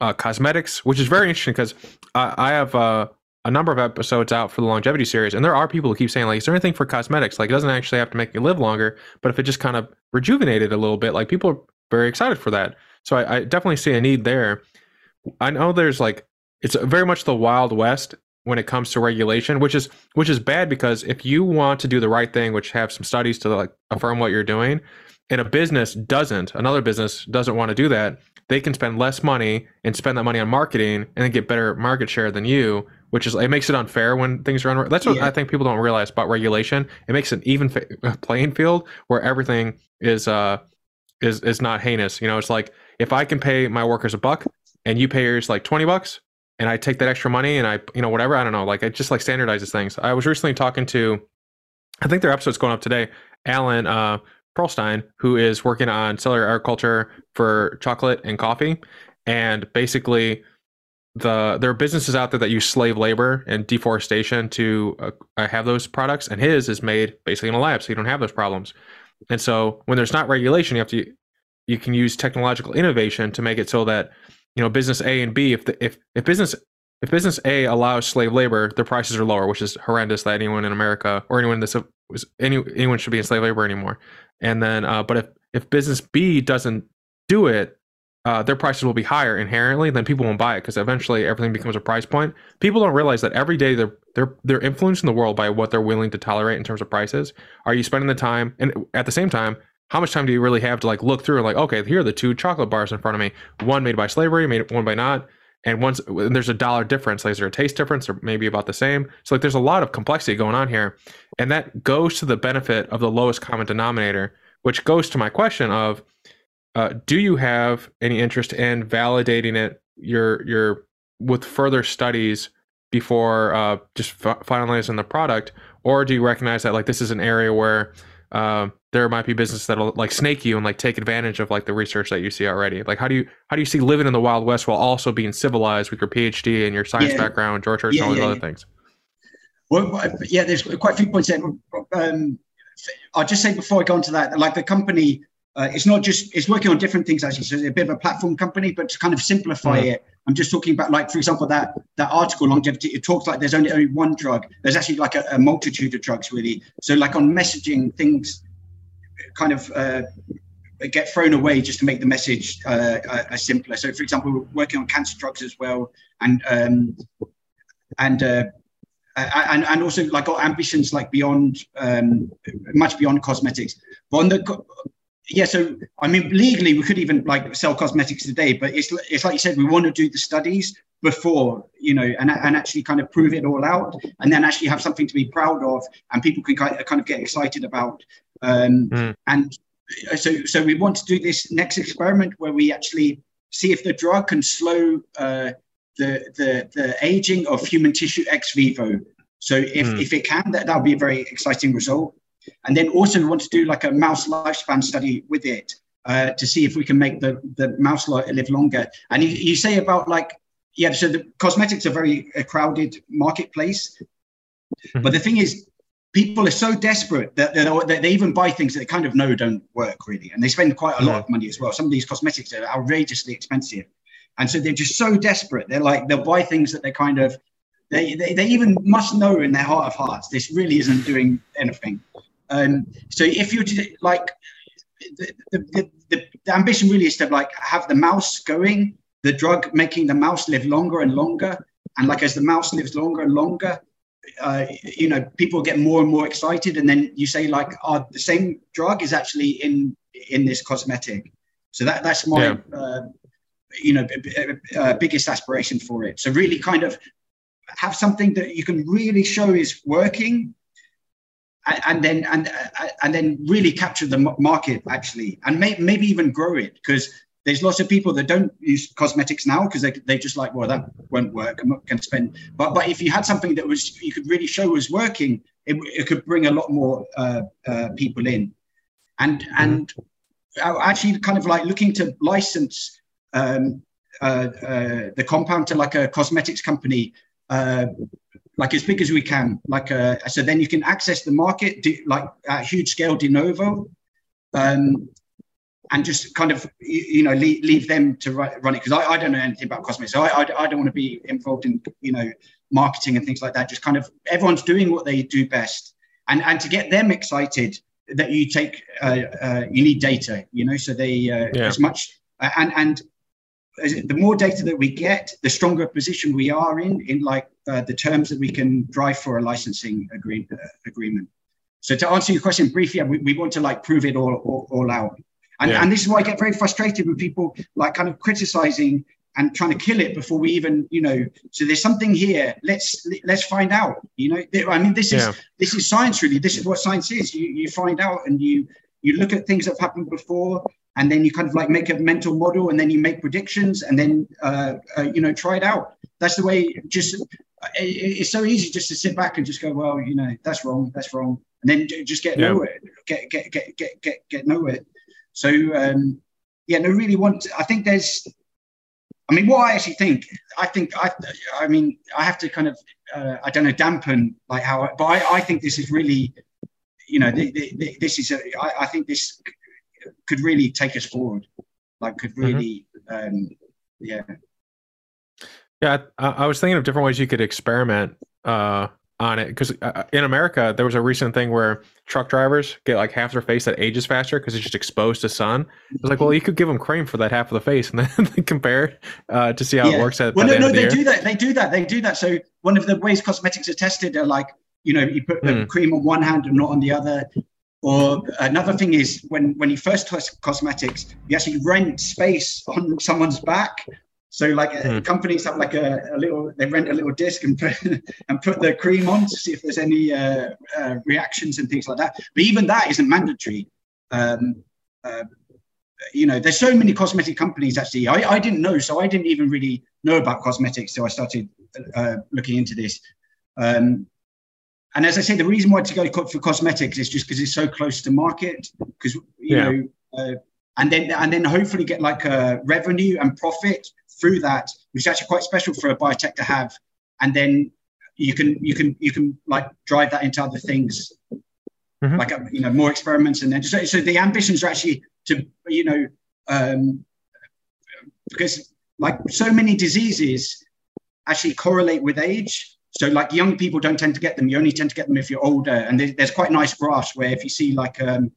uh, cosmetics, which is very interesting because I, I have uh, a number of episodes out for the longevity series, and there are people who keep saying like, "Is there anything for cosmetics? Like, it doesn't actually have to make you live longer, but if it just kind of rejuvenated a little bit, like people very excited for that." So I, I definitely see a need there. I know there's like it's very much the wild west when it comes to regulation, which is which is bad because if you want to do the right thing, which have some studies to like affirm what you're doing, and a business doesn't, another business doesn't want to do that, they can spend less money and spend that money on marketing and then get better market share than you, which is it makes it unfair when things are unfair. That's what yeah. I think people don't realize about regulation. It makes an even fa- playing field where everything is uh is is not heinous. You know, it's like if I can pay my workers a buck and you pay yours like 20 bucks and I take that extra money and I you know whatever, I don't know, like it just like standardizes things. I was recently talking to I think their episode's going up today. Alan uh Perlstein, who is working on cellular agriculture for chocolate and coffee. And basically, the there are businesses out there that use slave labor and deforestation to uh, have those products, and his is made basically in a lab, so you don't have those problems. And so, when there's not regulation, you have to you can use technological innovation to make it so that you know business A and B, if the, if if business if business A allows slave labor, their prices are lower, which is horrendous that anyone in America or anyone that's was any anyone should be in slave labor anymore. And then, uh, but if if business B doesn't do it, uh, their prices will be higher inherently. Then people won't buy it because eventually everything becomes a price point. People don't realize that every day they're they're they're influencing the world by what they're willing to tolerate in terms of prices. Are you spending the time? And at the same time, how much time do you really have to like look through and like, okay, here are the two chocolate bars in front of me. One made by slavery, made one by not and once and there's a dollar difference like is there a taste difference or maybe about the same so like there's a lot of complexity going on here and that goes to the benefit of the lowest common denominator which goes to my question of uh, do you have any interest in validating it your your with further studies before uh, just f- finalizing the product, or do you recognize that like this is an area where uh, there might be business that'll like snake you and like take advantage of like the research that you see already? Like how do you how do you see living in the Wild West while also being civilized with your PhD and your science Yeah. background, George Church, Yeah, and all these yeah, other things? Well, yeah, there's quite a few points there. Um, I'll just say before I go on to that, like the company, uh, it's not just it's working on different things actually. So it's a bit of a platform company, but to kind of simplify Mhm. it, I'm just talking about like, for example, that that article longevity. It talks like there's only only one drug. There's actually like a, a multitude of drugs really. So like on messaging, things kind of uh, get thrown away just to make the message uh, uh, simpler. So for example, we're working on cancer drugs as well, and um, and uh, uh, and, and also like got ambitions like beyond um, much beyond cosmetics. But on the yeah, so I mean legally we could even like sell cosmetics today, but it's it's like you said we want to do the studies before you know and, and actually kind of prove it all out and then actually have something to be proud of and people can kind of, kind of get excited about um, Mm. and so so we want to do this next experiment where we actually see if the drug can slow uh, the, the the aging of human tissue ex vivo. So if, Mm. if it can, that that would be a very exciting result. And then also we want to do like a mouse lifespan study with it uh, to see if we can make the the mouse li- live longer. And you, you say about like yeah, so the cosmetics are very a crowded marketplace, mm-hmm. but the thing is. People are so desperate that, that that they even buy things that they kind of know don't work really, and they spend quite a lot of mm-hmm. money as well. Some of these cosmetics are outrageously expensive, and so they're just so desperate. They're like they'll buy things that they kind of they, they, they even must know in their heart of hearts this really isn't doing anything. Um, so if you did like the, the, the, the, ambition really is to like have the mouse going, the drug making the mouse live longer and longer, and like as the mouse lives longer and longer, uh, you know people get more and more excited, and then you say like, oh, the same drug is actually in in this cosmetic. So that that's my Yeah. uh, you know b- b- uh, biggest aspiration for it. So really kind of have something that you can really show is working and, then and uh, and then really capture the market actually and may, maybe even grow it because there's lots of people that don't use cosmetics now because they, they just like well that won't work i'm not going to spend but but if you had something that was you could really show was working it, it could bring a lot more uh, uh, people in. And and uh, actually kind of like looking to license um, uh, uh, the compound to like a cosmetics company uh, like as big as we can. Like uh, so then you can access the market do, like at huge scale de novo um, and just kind of you, you know leave, leave them to ru- run it. Because I, I don't know anything about cosmetics. So I, I, I don't want to be involved in you know marketing and things like that. Just kind of everyone's doing what they do best. And and to get them excited that you take uh, uh, you need data you know? So they uh, Yeah. as much and and the more data that we get the stronger position we are in in like uh, the terms that we can drive for a licensing agree, uh, agreement. So to answer your question briefly we, we want to like prove it all all, all out. And, Yeah. and this is why i get very frustrated with people like kind of criticizing and trying to kill it before we even you know so there's something here. Let's let's find out you know? I mean this is Yeah. this is science really. This is what science is. You you find out and you you look at things that have happened before and then you kind of like make a mental model and then you make predictions and then uh, uh, you know try it out that's the way just it, it's so easy just to sit back and just go well you know that's wrong that's wrong and then just get Yeah. nowhere get get get get get, get nowhere so um yeah no really want i think there's I mean, what I actually think, I think, I, I mean, I have to kind of, uh, I don't know, dampen like how, I, but I, I think this is really, you know, the, the, the, this is, a, I, I think this could really take us forward, like could really, um, yeah, Yeah, I, I was thinking of different ways you could experiment uh, on it because uh, in America there was a recent thing where truck drivers get like half their face that ages faster because it's just exposed to sun. It's like, well, you could give them cream for that half of the face and then compare uh, to see how it works at Well, no, the no, of the they year. do that. They do that. They do that. So one of the ways cosmetics are tested are like, you know, you put the Hmm. cream on one hand and not on the other. Or another thing is when when you first test cosmetics, you actually rent space on someone's back. So like Hmm. companies have like a, a little, they rent a little disc and put and put the cream on to see if there's any uh, uh, reactions and things like that. But even that isn't mandatory. Um, uh, you know, there's so many cosmetic companies actually. I, I didn't know, so I didn't even really know about cosmetics So I started uh, looking into this. Um, and as I say, the reason why to go for cosmetics is just because it's so close to market. Because you yeah. know, uh, and then and then hopefully get like a revenue and profit through that, which is actually quite special for a biotech to have. And then you can you can you can like drive that into other things, mm-hmm. like uh, you know more experiments and then so, so the ambitions are actually to you know um, because like so many diseases actually correlate with age so like young people don't tend to get them. You only tend to get them if you're older. And there's, quite nice graphs where if you see like um,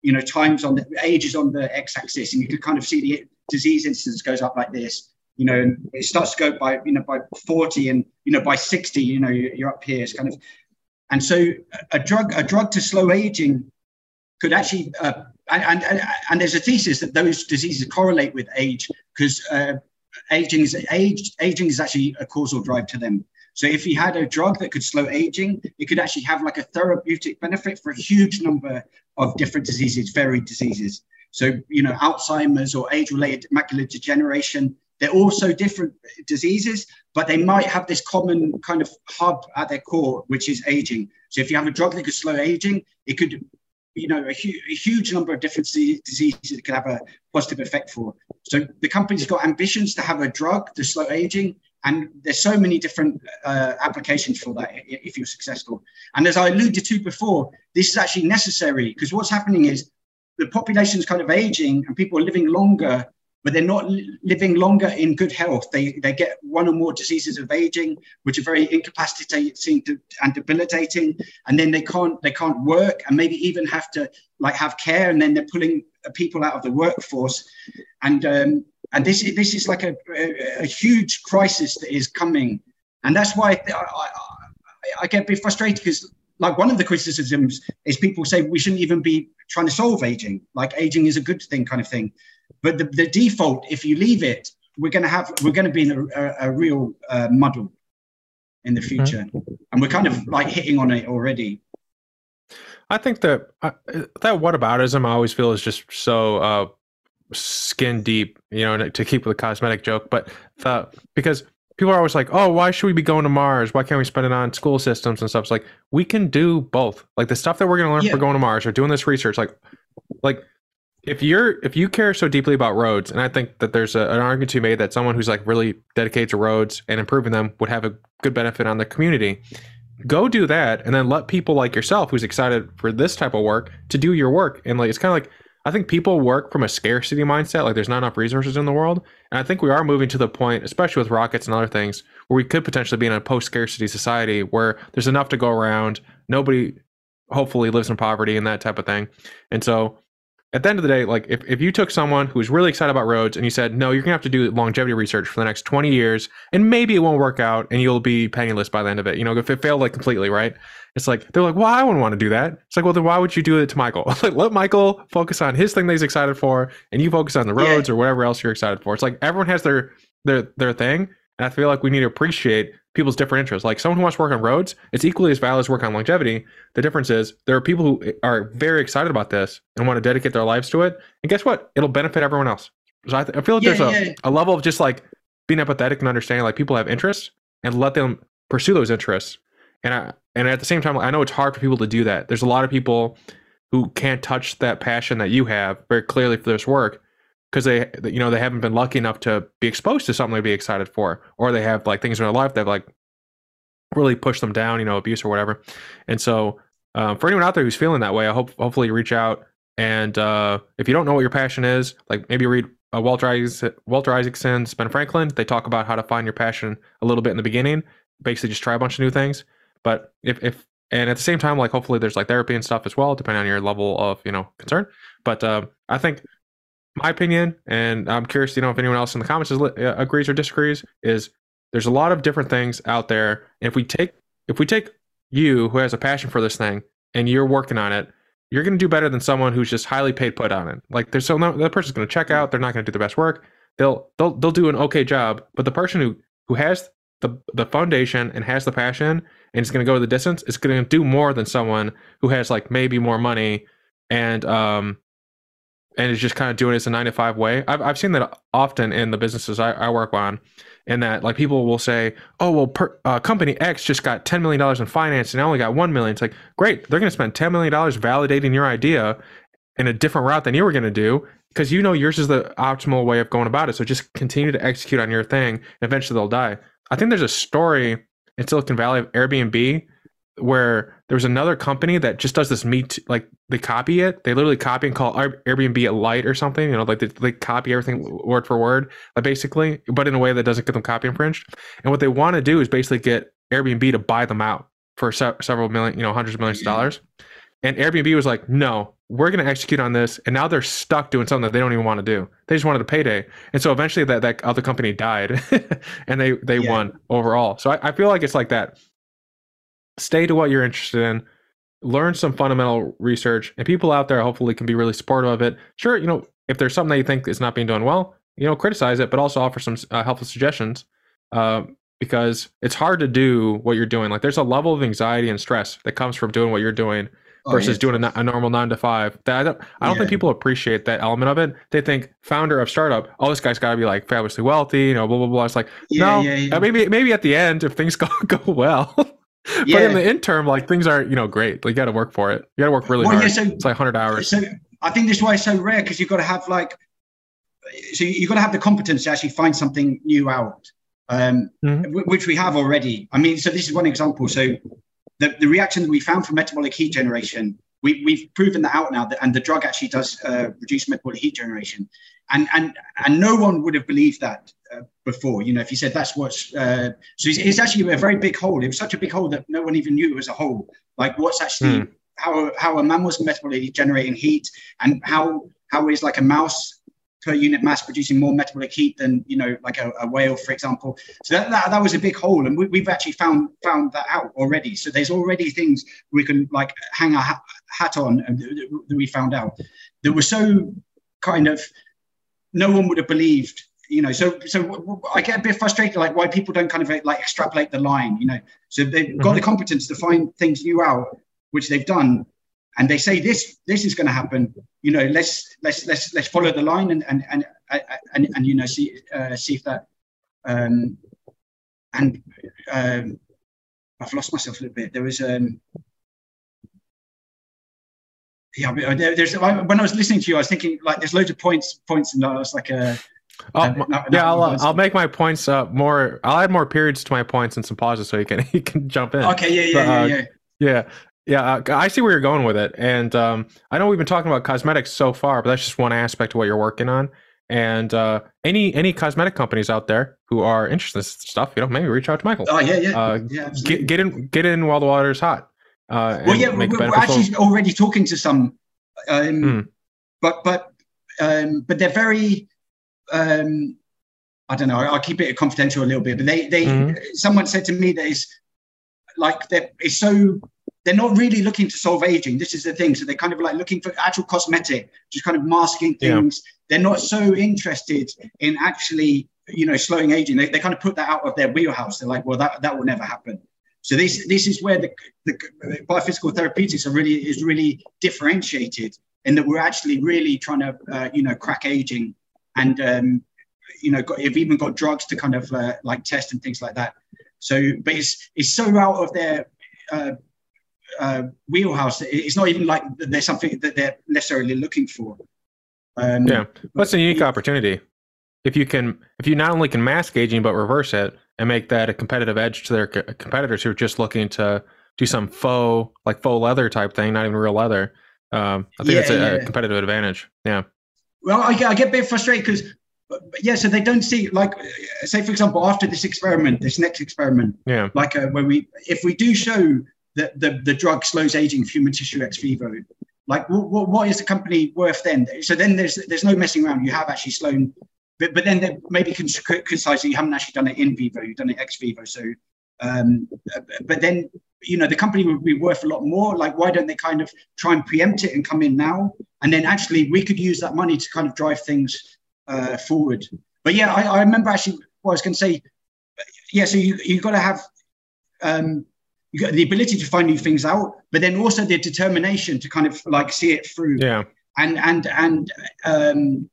you know times on the ages on the x-axis, and you can kind of see the disease incidence goes up like this. You know, and it starts to go by you know by 40, and you know by 60, you know you're up here. It's kind of, and so a drug a drug to slow aging could actually uh, and, and, and there's a thesis that those diseases correlate with age because uh, aging is age aging is actually a causal drive to them. So if you had a drug that could slow aging, it could actually have like a therapeutic benefit for a huge number of different diseases, varied diseases. So, you know, Alzheimer's or age-related macular degeneration, they're also different diseases, but they might have this common kind of hub at their core, which is aging. So if you have a drug that could slow aging, it could, you know, a, hu- a huge number of different diseases it could have a positive effect for. So the company's got ambitions to have a drug to slow aging and there's so many different uh, applications for that if you're successful. And as I alluded to before, this is actually necessary because what's happening is the population is kind of aging and people are living longer, but they're not living longer in good health. They, they get one or more diseases of aging, which are very incapacitating and debilitating. And then they can't, they can't work and maybe even have to like have care. And then they're pulling people out of the workforce. And um, and this is this is like a, a, a huge crisis that is coming, and that's why I, I, I get a bit frustrated because like one of the criticisms is people say we shouldn't even be trying to solve aging, like aging is a good thing, kind of thing. But the, the default, if you leave it, we're going to have we're going to be in a, a, a real uh, muddle in the future, mm-hmm. and we're kind of like hitting on it already. I think that uh, that whataboutism I always feel is just so uh, skin deep, you know, to keep with the cosmetic joke, but the, because people are always like, oh, why should we be going to Mars? Why can't we spend it on school systems and stuff? It's like we can do both. Like the stuff that we're going to learn yeah. for going to Mars or doing this research, like, like if you're if you care so deeply about roads, and I think that there's a, an argument to be made that someone who's like really dedicated to roads and improving them would have a good benefit on the community. Go do that, and then let people like yourself, who's excited for this type of work, to do your work. And like it's kind of like I think people work from a scarcity mindset, like there's not enough resources in the world. And I think we are moving to the point, especially with rockets and other things, where we could potentially be in a post scarcity society where there's enough to go around. Nobody hopefully lives in poverty and that type of thing. And so at the end of the day, like if, if you took someone who's really excited about roads and you said, no, you're gonna have to do longevity research for the next 20 years and maybe it won't work out and you'll be penniless by the end of it, you know, if it failed like completely, right? It's like they're like, well, I wouldn't want to do that. It's like, well, then why would you do it to Michael? like, let Michael focus on his thing that he's excited for, and you focus on the roads yeah. or whatever else you're excited for. It's like everyone has their their their thing, and I feel like we need to appreciate people's different interests. Like someone who wants to work on roads, it's equally as valid as work on longevity. The difference is there are people who are very excited about this and want to dedicate their lives to it, and guess what? It'll benefit everyone else. So I, th- I feel like yeah, there's a, yeah. a level of just like being empathetic and understanding like people have interests and let them pursue those interests and I and at the same time, I know it's hard for people to do that. There's a lot of people who can't touch that passion that you have very clearly for this work because they you know they haven't been lucky enough to be exposed to something to be excited for, or they have like things in their life that like really push them down, you know, abuse or whatever. And so um, for anyone out there who's feeling that way, I hope hopefully you reach out and uh, if you don't know what your passion is, like maybe read uh, Walter, Isaacson, Walter Isaacson's Ben Franklin. They talk about how to find your passion a little bit in the beginning. Basically, just try a bunch of new things. But if if and at the same time, like hopefully there's like therapy and stuff as well, depending on your level of you know concern. But um, I think my opinion, and I'm curious, you know, if anyone else in the comments is, uh, agrees or disagrees, is there's a lot of different things out there. And if we take if we take you who has a passion for this thing and you're working on it, you're going to do better than someone who's just highly paid put on it. Like there's so no, that person's going to check out. They're not going to do the best work. They'll they'll they'll do an okay job, but the person who who has the the foundation and has the passion and is going to go the distance, it's going to do more than someone who has like maybe more money and um and is just kind of doing it as a nine to five way. I've, I've seen that often in the businesses I, I work on, and that like people will say, "Oh, well, per, uh, company X just got ten million dollars in finance, and I only got one million. It's like great, they're going to spend ten million dollars validating your idea in a different route than you were going to do because you know yours is the optimal way of going about it. So just continue to execute on your thing, and eventually they'll die. I think there's a story in Silicon Valley of Airbnb where there was another company that just does this meet like they copy it. They literally copy and call airbnb a light or something you know like they, they copy everything word for word like basically but in a way that doesn't get them copy infringed. And what they want to do is basically get airbnb to buy them out for se- several million you know hundreds of millions of dollars. And airbnb was like no we're going to execute on this and now they're stuck doing something that they don't even want to do. They just wanted a payday. And so eventually that, that other company died and they they yeah. won overall. So I, I feel like it's like that. Stay to what you're interested in learn some fundamental research and people out there hopefully can be really supportive of it. Sure you know if there's something that you think is not being done well you know criticize it but also offer some uh, helpful suggestions uh, because it's hard to do what you're doing. Like there's a level of anxiety and stress that comes from doing what you're doing versus oh, yeah. doing a, a, normal nine to five that i don't, I don't yeah. think people appreciate that element of it they think founder of startup oh this guy's got to be like fabulously wealthy you know blah blah blah it's like yeah, no maybe maybe at the end if things go go well. But in the interim, like things aren't, you know, great. Like you got to work for it. You got to work really well, hard. So, it's like 100 hours. So I think this is why it's so rare because you've got to have like, so you've got to have the competence to actually find something new out, um, mm-hmm. which we have already. I mean, so this is one example. So the, the reaction that we found for metabolic heat generation we, we've proven that out now, that, and the drug actually does uh, reduce metabolic heat generation. And, and, and no one would have believed that uh, before. You know, if you said that's what's, uh, so it's, it's, actually a very big hole. It was such a big hole that no one even knew it was a hole. Like what's actually, mm. how, how a mammal's metabolically generating heat and how, how is like a mouse per unit mass producing more metabolic heat than you know like a, a whale for example. So that, that, that was a big hole and we, have actually found found that out already. So there's already things we can like hang our hat on and that we found out that were so kind of no one would have believed you know. So so i get a bit frustrated like why people don't kind of like extrapolate the line you know. So they've mm-hmm. got the competence to find things new out which they've done and they say this this is going to happen you know let's let's let's let's follow the line and and and and, and you know see uh, see if that um and um i've lost myself a little bit there was um yeah there's when i was listening to you i was thinking like there's loads of points points and i was like uh Oh, uh, yeah, I'll, uh, I'll make my points uh, more. I'll add more periods to my points and some pauses so you can you can jump in. Okay, yeah, yeah, but, uh, yeah, yeah. Yeah, yeah, uh, I see where you're going with it, and um, I know we've been talking about cosmetics so far, but that's just one aspect of what you're working on. And uh, any any cosmetic companies out there who are interested in this stuff, you know, maybe reach out to Michael. Oh yeah, yeah, uh, yeah get, get in get in while the water's hot. Uh, well, yeah, we're, we're actually already talking to some, um, mm. but but um, but they're very. Um, I don't know. I'll keep it confidential a little bit, but they they mm-hmm. someone said to me that is like that it's so they're not really looking to solve aging. This is the thing. So they're kind of like looking for actual cosmetic, just kind of masking things. Yeah. They're not so interested in actually, you know, slowing aging. They, they kind of put that out of their wheelhouse. They're like, well, that, that will never happen. So this this is where the, the biophysical therapeutics are really is really differentiated in that we're actually really trying to uh, you know crack aging and um, you know got, have even got drugs to kind of uh, like test and things like that. So, but it's it's so out of their uh, uh, wheelhouse. It's not even like there's something that they're necessarily looking for. Um, yeah, that's a unique opportunity. If you can, if you not only can mask aging but reverse it and make that a competitive edge to their competitors who are just looking to do some faux, like faux leather type thing, not even real leather. Um, I think yeah, that's a, yeah. a, competitive advantage. Yeah. Well, I get, I get a bit frustrated because yeah, so they don't see like, say for example, after this experiment, this next experiment, yeah, like uh, where we, if we do show the, the, the drug slows aging of human tissue ex vivo. Like, what, what is the company worth then? So then there's there's no messing around. You have actually slowed, but, but then maybe that you haven't actually done it in vivo, you've done it ex vivo. So, um, but then, you know, the company would be worth a lot more. Like, why don't they kind of try and preempt it and come in now? And then actually, we could use that money to kind of drive things uh, forward. But yeah, I, I remember actually what I was going to say. Yeah, so you, you've got to have um, the ability to find new things out, but then also the determination to kind of like see it through. Yeah. and and and um,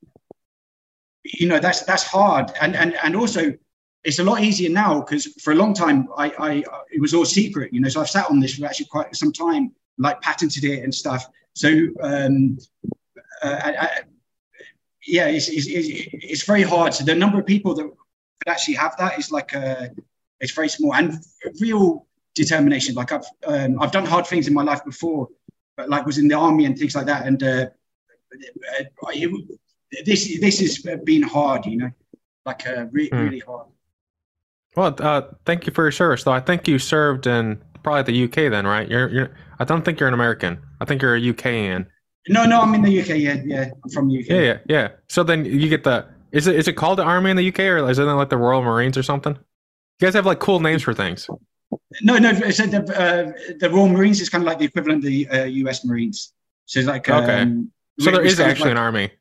you know that's that's hard, and and and also it's a lot easier now because for a long time I, I it was all secret, you know. So I've sat on this for actually quite some time, like patented it and stuff. So um, uh, I, I, yeah, it's, it's, it's very hard. So the number of people that could actually have that is like a, it's very small and real determination. Like I've um, I've done hard things in my life before, but like was in the army and things like that. And uh, it, this this has been hard, you know, like uh, re- mm. really hard. Well, uh, thank you for your service, though. I think you served in probably the UK, then, right? You're, you're. I don't think you're an American. I think you're a UKian. No, no, I'm in the UK. Yeah, yeah, I'm from UK. Yeah, yeah, yeah. So then you get the. Is it is it called the army in the UK or is it like the Royal Marines or something? You guys have like cool names for things. No, no. So the uh, the Royal Marines is kind of like the equivalent of the uh, U.S. Marines. So it's like okay. Um, so there is actually like, an army.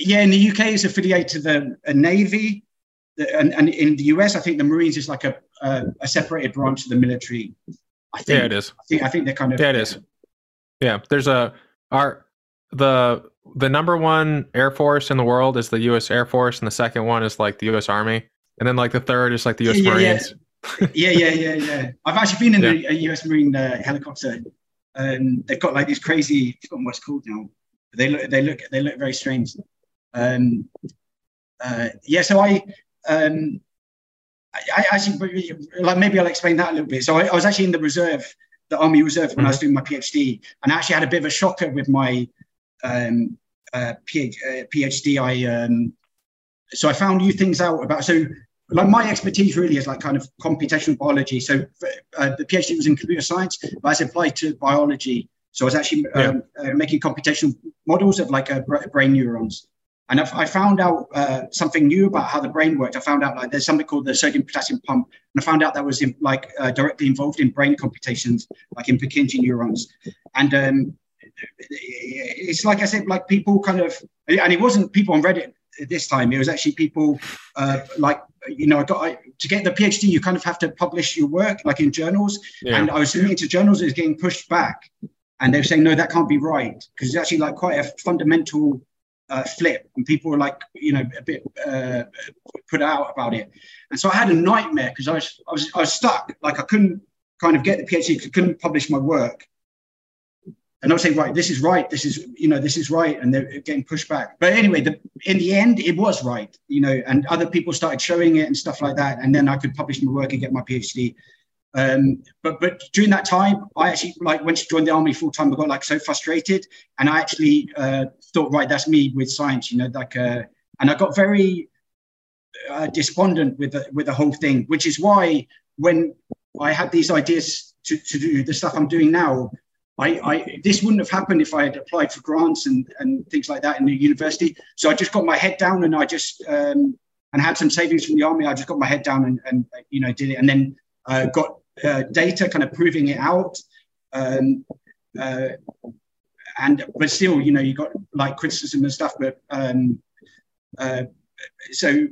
Yeah, in the UK, it's affiliated to the Navy, the, and, and in the US, I think the Marines is like a a, a separated branch of the military. I think, yeah, it is. I think, I think they're kind of. Yeah, it is. Yeah, there's a our the the number one air force in the world is the U.S. Air Force, and the second one is like the U.S. Army, and then like the third is like the U.S. Yeah, Marines. Yeah. yeah, yeah, yeah. I've actually been in yeah. the U.S. Marine uh, helicopter. Um, they've got like these crazy. I've forgotten what it's called now. They look, they look, they look very strange. Um, uh, yeah, so I, um, I, I, actually like maybe I'll explain that a little bit. So I, I was actually in the reserve, the Army Reserve, when mm-hmm. I was mm-hmm. doing my PhD, and I actually had a bit of a shocker with my um, uh, PhD. Uh, I um, so I found new things out about so like my expertise really is like kind of computational biology. So uh, the PhD was in computer science, but I applied to biology. So I was actually um, yeah. uh, making computational models of like uh, brain neurons. And I, I found out uh, something new about how the brain worked. I found out like there's something called the sodium potassium pump, and I found out that was in, like uh, directly involved in brain computations, like in Purkinje neurons. And um, it's like I said, like people kind of, and it wasn't people on Reddit this time. It was actually people uh, like you know, I got I, to get the PhD, you kind of have to publish your work like in journals. Yeah. And I was submitting to journals, it was getting pushed back, and they were saying no, that can't be right because it's actually like quite a fundamental uh, flip, and people were like, you know, a bit uh, put out about it. And so I had a nightmare because I was, I was I was stuck, like I couldn't kind of get the PhD because I couldn't publish my work. And I was saying, right, this is right, this is, you know, this is right, and they're getting pushed back. But anyway, the, in the end, it was right, you know, and other people started showing it and stuff like that, and then I could publish my work and get my PhD. Um, but but during that time, I actually like when she joined the army full time, I got like so frustrated, and I actually uh, thought, right, that's me with science, you know, like, uh, and I got very uh, despondent with the, with the whole thing, which is why when I had these ideas to, to do the stuff I'm doing now, I, I, this wouldn't have happened if I had applied for grants and, and things like that in the university. So I just got my head down and I just um, and had some savings from the army. I just got my head down and, and you know did it, and then uh, got uh, data kind of proving it out. Um, uh, and but still, you know, you got like criticism and stuff. But um, uh, so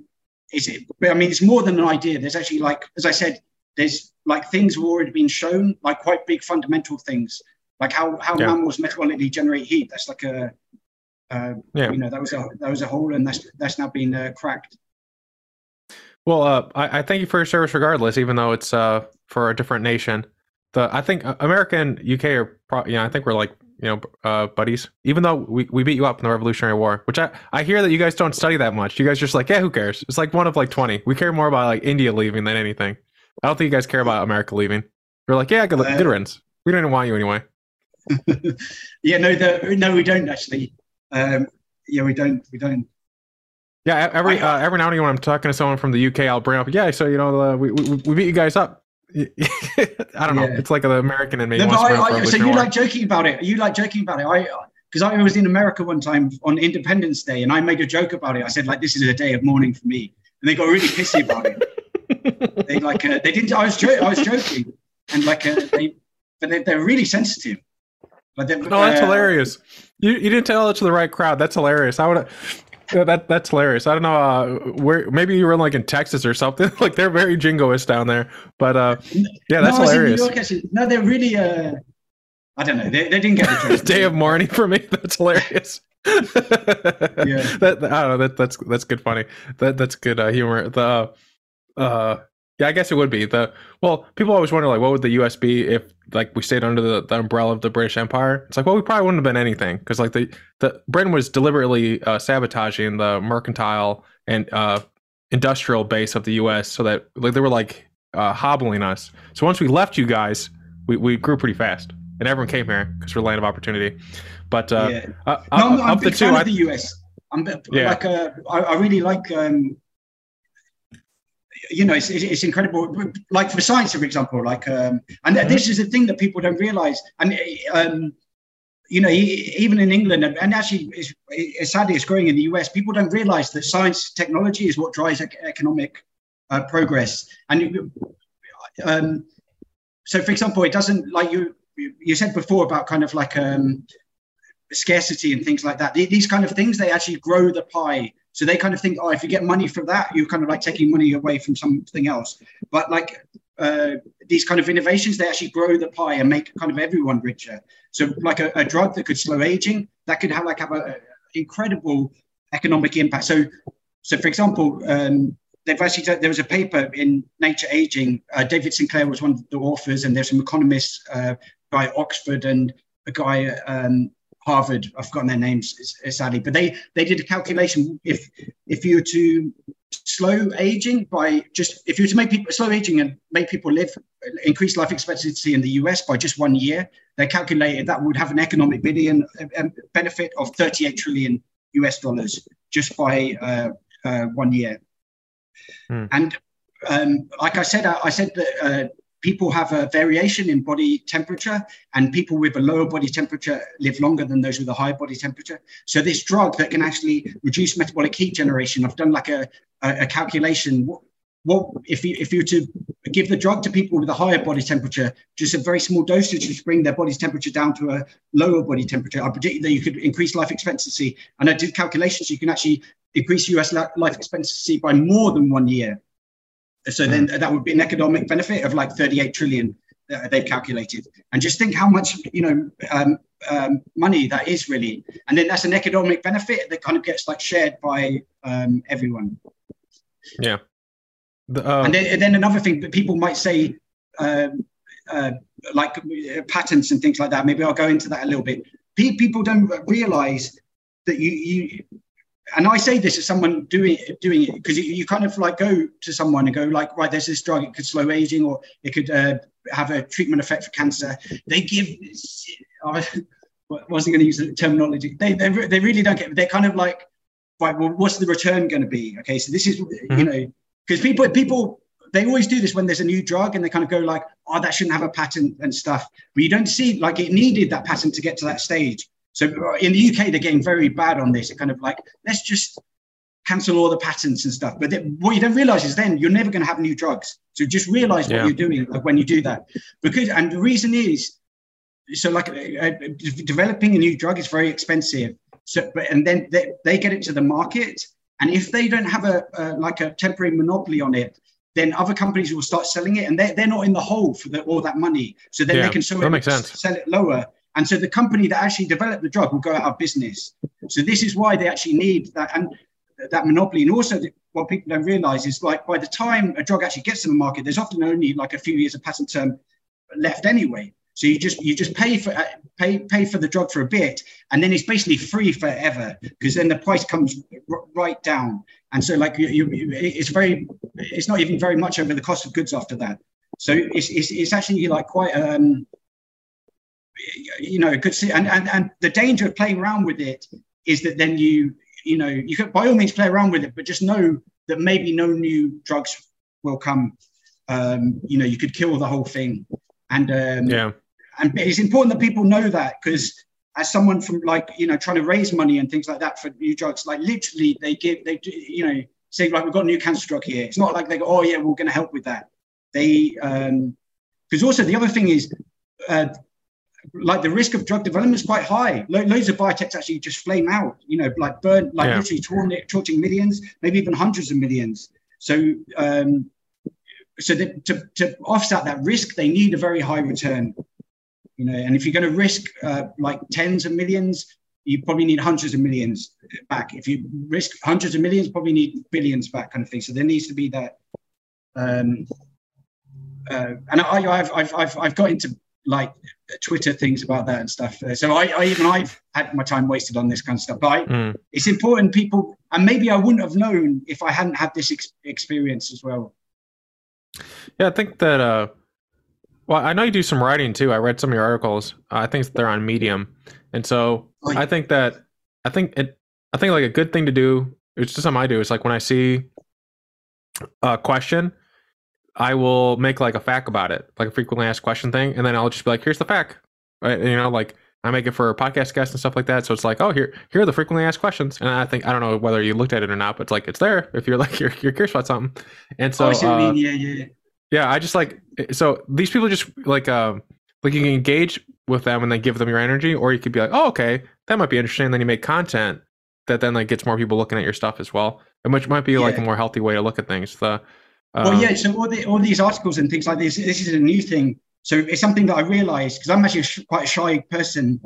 is it? But I mean, it's more than an idea. There's actually like, as I said, there's like things have already been shown, like quite big fundamental things, like how how yeah. mammals metabolically generate heat. That's like a uh, yeah. you know that was a that was a hole, and that's that's now been uh, cracked. Well, uh, I, I, thank you for your service, regardless, even though it's uh, for a different nation. The I think America and UK are, pro- you know, I think we're like you know uh, buddies. Even though we, we beat you up in the Revolutionary War, which I I hear that you guys don't study that much. You guys just like yeah, who cares? It's like one of like twenty. We care more about like India leaving than anything. I don't think you guys care about America leaving. You're like yeah, good, uh, good riddance. We don't even want you anyway. Yeah, no, the, no, we don't actually. Um, yeah, we don't. We don't. Yeah, every uh, every now and again when I'm talking to someone from the UK, I'll bring up, yeah, so you know, uh, we, we we beat you guys up. I don't know. Yeah. It's like the American in me. No, I, I, so you like joking about it? You like joking about it? I because I was in America one time on Independence Day, and I made a joke about it. I said like, "This is a day of mourning for me," and they got really pissy about it. they like uh, they didn't. I was jo- I was joking, and like uh, they, but they, they're really sensitive. But no, that's uh, hilarious. You, you didn't tell it to the right crowd. That's hilarious. I would that that's hilarious. I don't know uh, where. Maybe you were like in Texas or something. like they're very jingoist down there. But uh, yeah, that's no, hilarious. York, no, they're really. Uh, I don't know. They, they didn't get the. Day of mourning for me. That's hilarious. yeah, that, I don't know. That, that's that's good. Funny. That that's good uh, humor. The uh, yeah, I guess it would be the well. People always wonder like, what would the U.S. be if like we stayed under the, the umbrella of the British Empire? It's like, well, we probably wouldn't have been anything because like the the Britain was deliberately uh, sabotaging the mercantile and uh, industrial base of the U.S. so that like they were like uh, hobbling us. So once we left you guys, we, we grew pretty fast, and everyone came here because we're land of opportunity. But uh, yeah. uh, no, I'm, I'm a big fan I, of the US. I'm yeah. like uh, I, I really like um, you know, it's, it's incredible. Like for science, for example, like, um, and mm-hmm. this is the thing that people don't realize. And, um, you know, even in England, and actually, it's, it's, sadly, it's growing in the US. People don't realize that science technology is what drives economic uh, progress. And um, so, for example, it doesn't like you you said before about kind of like um, scarcity and things like that. These kind of things they actually grow the pie. So they kind of think, oh, if you get money from that, you're kind of like taking money away from something else. But like uh, these kind of innovations, they actually grow the pie and make kind of everyone richer. So like a, a drug that could slow aging, that could have like have an incredible economic impact. So, so for example, um, they've actually there was a paper in Nature Aging. Uh, David Sinclair was one of the authors, and there's some economists uh, by Oxford and a guy um, Harvard. I've forgotten their names, sadly, but they they did a calculation. If if you were to slow aging by just if you were to make people slow aging and make people live increase life expectancy in the US by just one year, they calculated that would have an economic billion um, benefit of 38 trillion US dollars just by uh, uh, one year. Hmm. And um, like I said, I, I said that uh, people have a variation in body temperature, and people with a lower body temperature live longer than those with a high body temperature. So this drug that can actually reduce metabolic heat generation, I've done like a, a, a calculation. What, what if you if you were to give the drug to people with a higher body temperature, just a very small dosage to bring their body's temperature down to a lower body temperature, I predict that you could increase life expectancy. And I did calculations, you can actually increase US life expectancy by more than one year so then that would be an economic benefit of like 38 trillion uh, they've calculated. And just think how much you know um, um, money that is really. And then that's an economic benefit that kind of gets like shared by um, everyone. Yeah. The, uh, and, then, and then another thing that people might say, um, uh, like patents and things like that. Maybe I'll go into that a little bit. People don't realize that you, you and I say this as someone doing doing it because you, kind of like go to someone and go like, right, there's this drug, it could slow aging or it could uh, have a treatment effect for cancer. They give, I wasn't going to use the terminology. They, they they really don't get. They're kind of like, right, well, what's the return going to be? Okay, so this is mm-hmm. you know because people people they always do this when there's a new drug and they kind of go like, oh, that shouldn't have a patent and stuff. But you don't see like it needed that patent to get to that stage. So uh, in the UK, they're getting very bad on this. It kind of like, let's just cancel all the patents and stuff. But what you don't realize is then you're never going to have new drugs. So just realize yeah. what you're doing when you do that. Because, and the reason is, so like uh, uh, developing a new drug is very expensive. So, but, and then they, they get it to the market. And if they don't have a, uh, like a temporary monopoly on it, then other companies will start selling it and they're, they're not in the hole for the, all that money. So then yeah, they can sell it, sell it lower and so the company that actually developed the drug will go out of business. So this is why they actually need that and that monopoly. And also what people don't realize is like by the time a drug actually gets to the market, there's often only like a few years of patent term left anyway. So you just you just pay for pay pay for the drug for a bit, and then it's basically free forever because then the price comes r- right down. And so like you, you, it's very it's not even very much over the cost of goods after that. So it's it's, it's actually like quite um, you know, could see, and, and, and the danger of playing around with it is that then you, you know, you could by all means play around with it, but just know that maybe no new drugs will come. Um, you know, you could kill the whole thing. And um, yeah, and it's important that people know that because as someone from like you know trying to raise money and things like that for new drugs, like literally they give they you know say like we've got a new cancer drug here. It's not like they go, oh yeah, we're going to help with that. They because um, also the other thing is uh, like the risk of drug development is quite high. loads of biotechs actually just flame out, you know, like burn, like yeah. literally torn, torching millions, maybe even hundreds of millions. So, um, so that to, to offset that risk, they need a very high return. You know, and if you're going to risk uh, like tens of millions, you probably need hundreds of millions back. If you risk hundreds of millions, probably need billions back, kind of thing. So there needs to be that. Um, uh, and I, have I've, I've, I've got into like Twitter things about that and stuff. So I, I, even I've had my time wasted on this kind of stuff. But I, mm. it's important people, and maybe I wouldn't have known if I hadn't had this ex- experience as well. Yeah, I think that. Uh, well, I know you do some writing too. I read some of your articles. Uh, I think they're on Medium, and so oh, yeah. I think that I think it. I think like a good thing to do. It's just something I do. It's like when I see a question, I will make like a fact about it, like a frequently asked question thing, and then I'll just be like, "Here's the fact," right? You know, like I make it for podcast guests and stuff like that. So it's like, oh, here, here are the frequently asked questions, and I think I don't know whether you looked at it or not, but it's like it's there if you're like you're, you're curious about something. And so, oh, uh, yeah, yeah, yeah. I just like so these people just like um like you can engage with them and then give them your energy, or you could be like, oh, okay, that might be interesting. And then you make content that then like gets more people looking at your stuff as well, and which might be yeah. like a more healthy way to look at things. The well, um, yeah. So all, the, all these articles and things like this, this is a new thing. So it's something that I realized because I'm actually a sh- quite a shy person.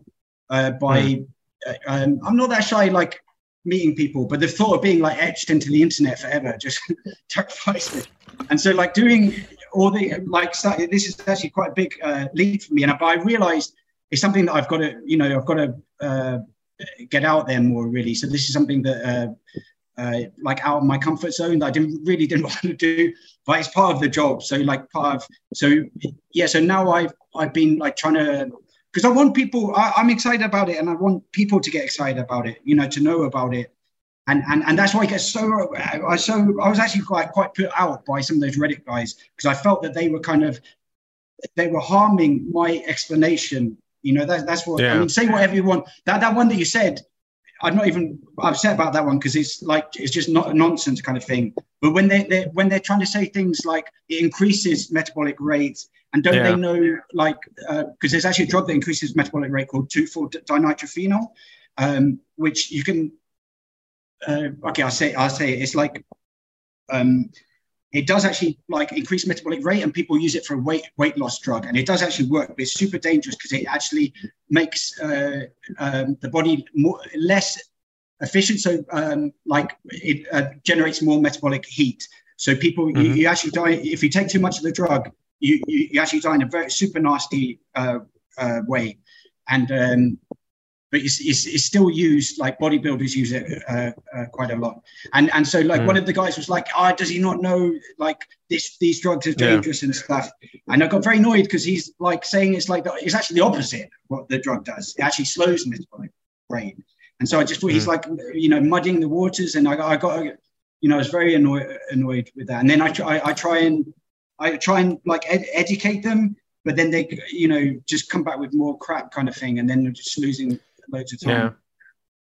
Uh, by mm. uh, um, I'm not that shy like meeting people, but the thought of being like etched into the internet forever just terrifies me. And so like doing all the like this is actually quite a big uh, leap for me. And I, I realized it's something that I've got to you know I've got to uh, get out there more really. So this is something that uh, uh, like out of my comfort zone that I didn't really didn't want to do, but it's part of the job. So like part of so yeah. So now I've I've been like trying to because I want people. I, am excited about it, and I want people to get excited about it. You know, to know about it, and and and that's why I get so I so I was actually quite quite put out by some of those Reddit guys because I felt that they were kind of they were harming my explanation. You know, that, that's what yeah. I mean. Say whatever you want. That that one that you said I'm not even upset about that one because it's like it's just not a nonsense kind of thing. But when they they when they're trying to say things like it increases metabolic rates, and don't yeah. they know like because uh, there's actually a drug that increases metabolic rate called 2,4-dinitrophenol, um, which you can. Uh, okay, I'll say I'll say it. it's like um, it does actually like increase metabolic rate and people use it for a weight weight loss drug. And it does actually work but it's super dangerous because it actually makes uh, um, the body more less efficient. So um, like it uh, generates more metabolic heat. So people mm-hmm. you, you, actually die if you take too much of the drug you, you, you actually die in a very super nasty uh, uh way. And um, but it's, it's, it's, still used like bodybuilders use it uh, uh, quite a lot and and so like mm. one of the guys was like oh does he not know like this these drugs are dangerous yeah. and stuff and i got very annoyed because he's like saying it's like the, it's actually the opposite what the drug does it actually slows metabolic rate and so i just thought mm. he's like you know muddying the waters and i got, I got you know i was very annoyed annoyed with that and then i try i try and i try and like ed- educate them but then they you know just come back with more crap kind of thing and then they're just losing loads of time. Yeah.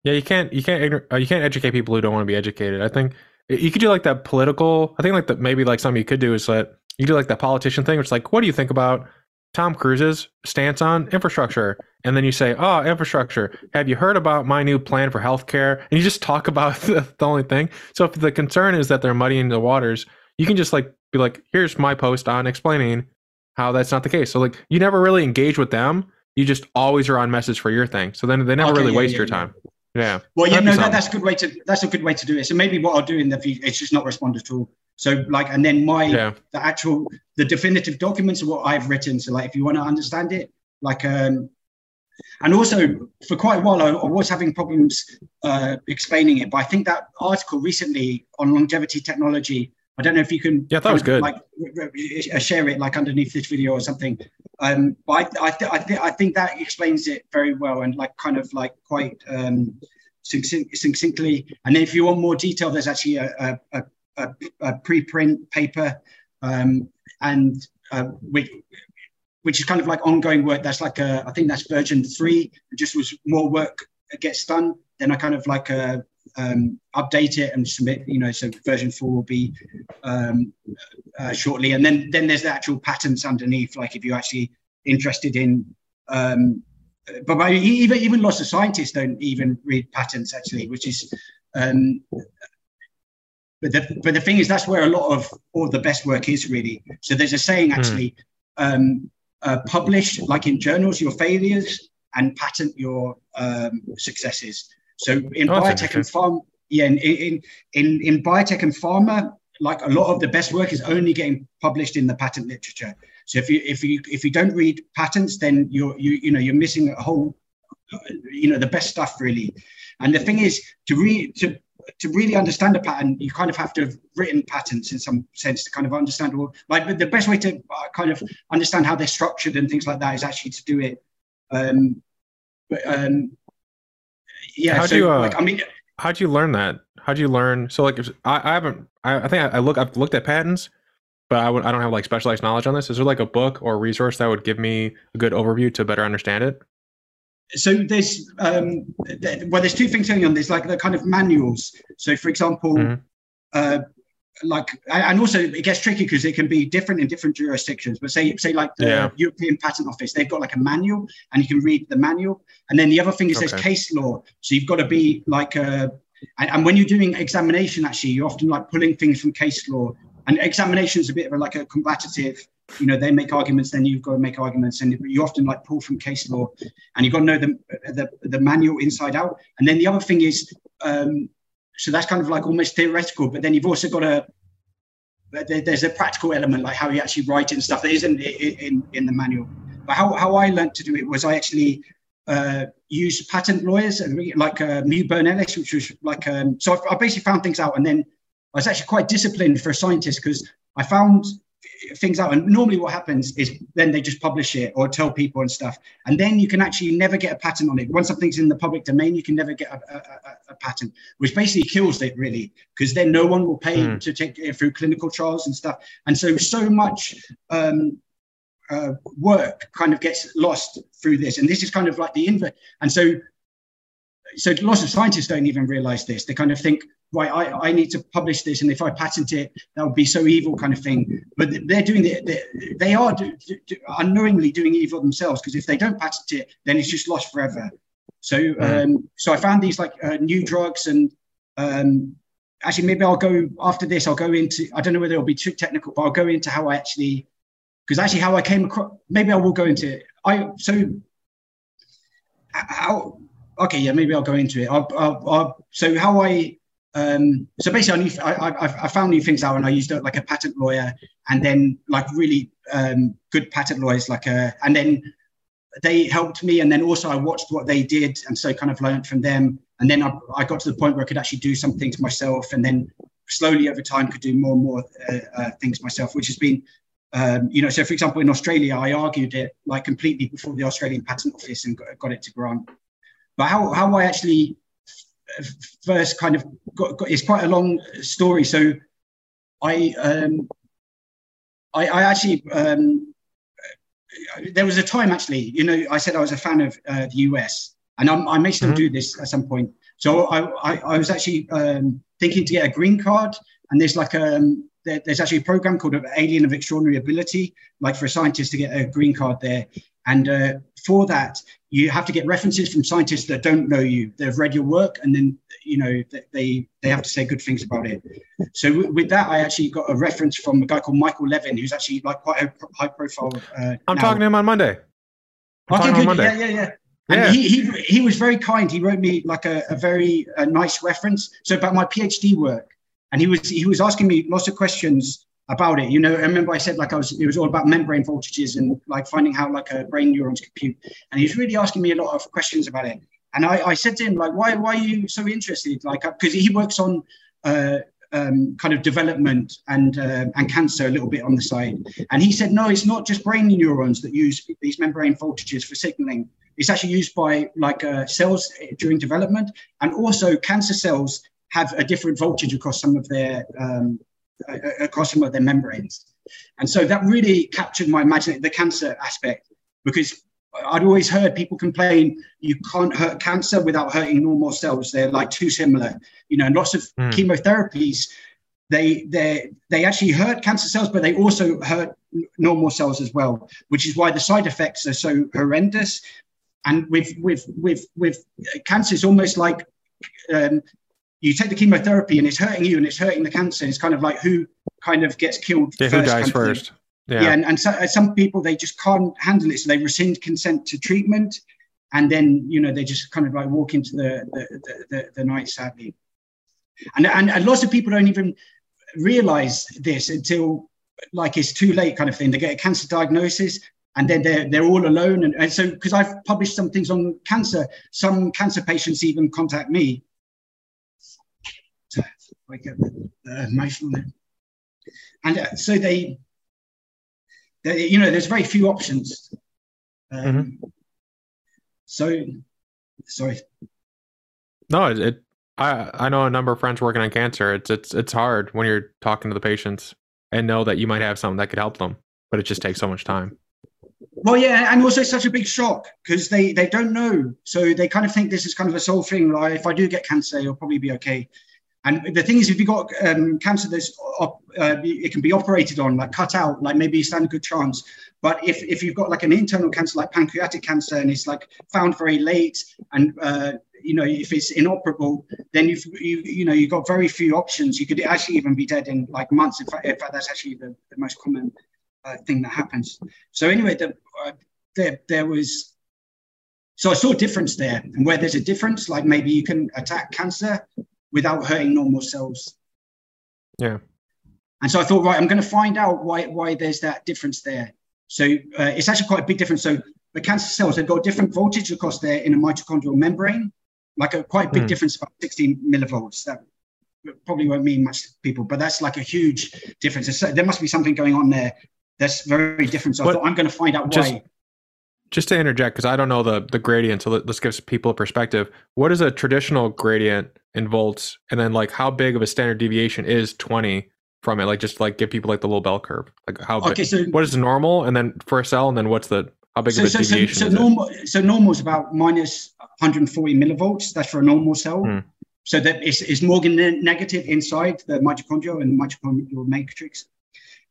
Yeah, you can't you can't uh, you can't educate people who don't want to be educated. I think you could do like that political. I think like that maybe like something you could do is that you do like that politician thing, which is like, what do you think about Tom Cruise's stance on infrastructure? And then you say, oh, infrastructure. Have you heard about my new plan for healthcare? And you just talk about the, the only thing. So if the concern is that they're muddying the waters, you can just like be like, here's my post on explaining how that's not the case. So like you never really engage with them you just always are on message for your thing. So then they never okay, really yeah, waste yeah, your time. Yeah. Well, you know that, that's a good way to that's a good way to do it. So maybe what I'll do in the future, it's just not respond at all. So like, and then my yeah. the actual the definitive documents of what I've written. So like, if you want to understand it, like um, and also for quite a while I, I was having problems uh, explaining it. But I think that article recently on longevity technology I don't know if you can. Yeah, that was good. Like share it like underneath this video or something. Um, but I, I, th- I, th- I think that explains it very well and like kind of like quite um, succinct, succinctly. And then if you want more detail, there's actually a, a, a, a preprint paper um, and uh, which which is kind of like ongoing work. That's like a, I think that's version three. It just was more work gets done. Then I kind of like a, uh, um, update it and submit. You know, so version four will be um, uh, shortly, and then then there's the actual patents underneath. Like if you're actually interested in, um, but even even lots of scientists don't even read patents actually, which is. Um, but the, but the thing is, that's where a lot of all the best work is really. So there's a saying hmm. actually, mm. uh, publish, like in journals, your failures and patent your um, successes. So in Oh, biotech and farm, yeah, in, in in in biotech and pharma, like a lot of the best work is only getting published in the patent literature. So if you if you if you don't read patents, then you're you you know you're missing a whole, you know, the best stuff really. And the thing is to read to to really understand a patent, you kind of have to have written patents in some sense to kind of understand all. Like the best way to uh, kind of understand how they're structured and things like that is actually to do it. Um, but um, yeah, How so do you, uh, like I mean, How'd you learn that? How'd you learn? So like, if, I, I haven't. I, I think I, I look. I've looked at patents, but I would. I don't have like specialized knowledge on this. Is there like a book or resource that would give me a good overview to better understand it? so there's um, th- well, there's two things going on. There's like the kind of manuals. So for example, Mhm. uh, like and also it gets tricky because it can be different in different jurisdictions. But say say like the Yeah. European Patent Office, they've got like a manual, and you can read the manual. And then the other thing is there's case law. So you've got to be like a and, and when you're doing examination, actually, you're often like pulling things from case law. And examination is a bit of a, like a combative. You know, they make arguments, then you've got to make arguments, and you often like pull from case law, and you've got to know the the, the manual inside out. And then the other thing is, um, so that's kind of like almost theoretical, but then you've also got a there's a practical element, like how you actually write it and stuff that isn't in in the manual. But how how I learned to do it was I actually uh, used patent lawyers and like uh, Mewburn Ellis, which was like um, so I basically found things out, and then I was actually quite disciplined for a scientist because I found things out. And normally, what happens is then they just publish it or tell people and stuff, and then you can actually never get a patent on it. Once something's in the public domain, you can never get a, a, a, patent, which basically kills it really, because then no one will pay Hmm. to take it through clinical trials and stuff. And so, so much um, uh, work kind of gets lost through this, and this is kind of like the inverse. And so, so lots of scientists don't even realize this. They kind of think, right, I, I need to publish this, and if I patent it, that would be so evil, kind of thing. But they're doing it. They, they are do, do, unknowingly doing evil themselves because if they don't patent it, then it's just lost forever. So, um, so I found these like uh, new drugs, and um, actually, maybe I'll go after this. I'll go into. I don't know whether it'll be too technical, but I'll go into how I actually, because actually, how I came across. Maybe I will go into it. I so how okay yeah maybe i'll go into it I'll, I'll, I'll, so how i um so basically I, knew, I, I i found new things out and i used like a patent lawyer and then like really um good patent lawyers like a and then they helped me and then also i watched what they did and so kind of learned from them and then i, I got to the point where i could actually do some things myself and then slowly over time could do more and more uh, uh, things myself which has been um, you know, so for example, in Australia, I argued it like completely before the Australian Patent Office and got, got it to grant. But how, how I actually f- first kind of got, got it's quite a long story. So I um, I, I actually um, there was a time actually, you know, I said I was a fan of uh, the US, and I'm, i may still Mhm. do this at some point. So I, I, I was actually um, thinking to get a green card, and there's like um, there, there's actually a program called Alien of Extraordinary Ability, like for a scientist to get a green card there. And uh, for that, you have to get references from scientists that don't know you. They've read your work, and then you know they they have to say good things about it. So w- with that, I actually got a reference from a guy called Michael Levin, who's actually like quite a high profile. Uh, I'm now. talking to him on Monday. I'm Okay, good. on Yeah, Monday. yeah, yeah. And Yeah. he, he he was very kind. He wrote me like a, a very uh nice reference. So about my PhD work, and he was he was asking me lots of questions about it. You know, I remember I said like I was it was all about membrane voltages and like finding how like a brain neurons compute. And he was really asking me a lot of questions about it. And I, I said to him like, why why are you so interested? Like, because he works on uh, um, kind of development and uh, and cancer a little bit on the side. And he said, no, it's not just brain neurons that use these membrane voltages for signaling. It's actually used by like uh, cells during development, and also cancer cells have a different voltage across some of their um, uh, across some of their membranes. And so that really captured my imagination, the cancer aspect, because I'd always heard people complain you can't hurt cancer without hurting normal cells. They're like too similar, you know. And lots of Mm. chemotherapies, they they they actually hurt cancer cells, but they also hurt normal cells as well, which is why the side effects are so horrendous. And with with with with uh, cancer, it's almost like um, you take the chemotherapy and it's hurting you and it's hurting the cancer. It's kind of like who kind of gets killed Yeah, first. who dies kind of thing. first? Yeah, yeah and, and so, uh, some people they just can't handle it, so they rescind consent to treatment, and then you know they just kind of like walk into the the, the, the night sadly. And, and and lots of people don't even realize this until like it's too late, kind of thing. They get a cancer diagnosis and then they're they're all alone. And, and so because I've published some things on cancer, some cancer patients even contact me. So I get emotional. And uh, so they, they, you know, there's very few options. Um, mm-hmm. So, sorry. No, it, it. I I know a number of friends working on cancer. It's it's it's hard when you're talking to the patients and know that you might have something that could help them, but it just takes so much time. Well, yeah, and also such a big shock because they they don't know, so they kind of think this is kind of a soul thing. Like, if I do get cancer, it'll probably be okay. And the thing is, if you've got um, cancer that's uh, it can be operated on, like cut out, like maybe you stand a good chance. But if, if you've got like an internal cancer, like pancreatic cancer, and it's like found very late, and uh, you know if it's inoperable, then you've you you know you've got very few options. You could actually even be dead in like months. In fact, in fact that's actually the, the most common uh, thing that happens. So anyway, the, uh, there there was. So I saw a difference there, and where there's a difference, like maybe you can attack cancer without hurting normal cells. Yeah. And so I thought, right, I'm going to find out why why there's that difference there. So uh, it's actually quite a big difference. So the cancer cells have got different voltage across there in a mitochondrial membrane, like a quite big mm. difference, about 16 millivolts. That probably won't mean much to people, but that's like a huge difference. there must be something going on there that's very different. So but I thought I'm going to find out just, why. Just to interject, because I don't know the the gradient, so let, us give people a perspective. What is a traditional gradient in volts, and then like how big of a standard deviation is 20 from it? Like just like give people like the little bell curve. Like how okay, big, so what is normal, and then for a cell, and then what's the how big so, of a so, deviation? So, so normal, it? so normal is about minus 140 millivolts. That's for a normal cell. Hmm. So that is, is Morgan negative inside the mitochondria and the mitochondrial matrix.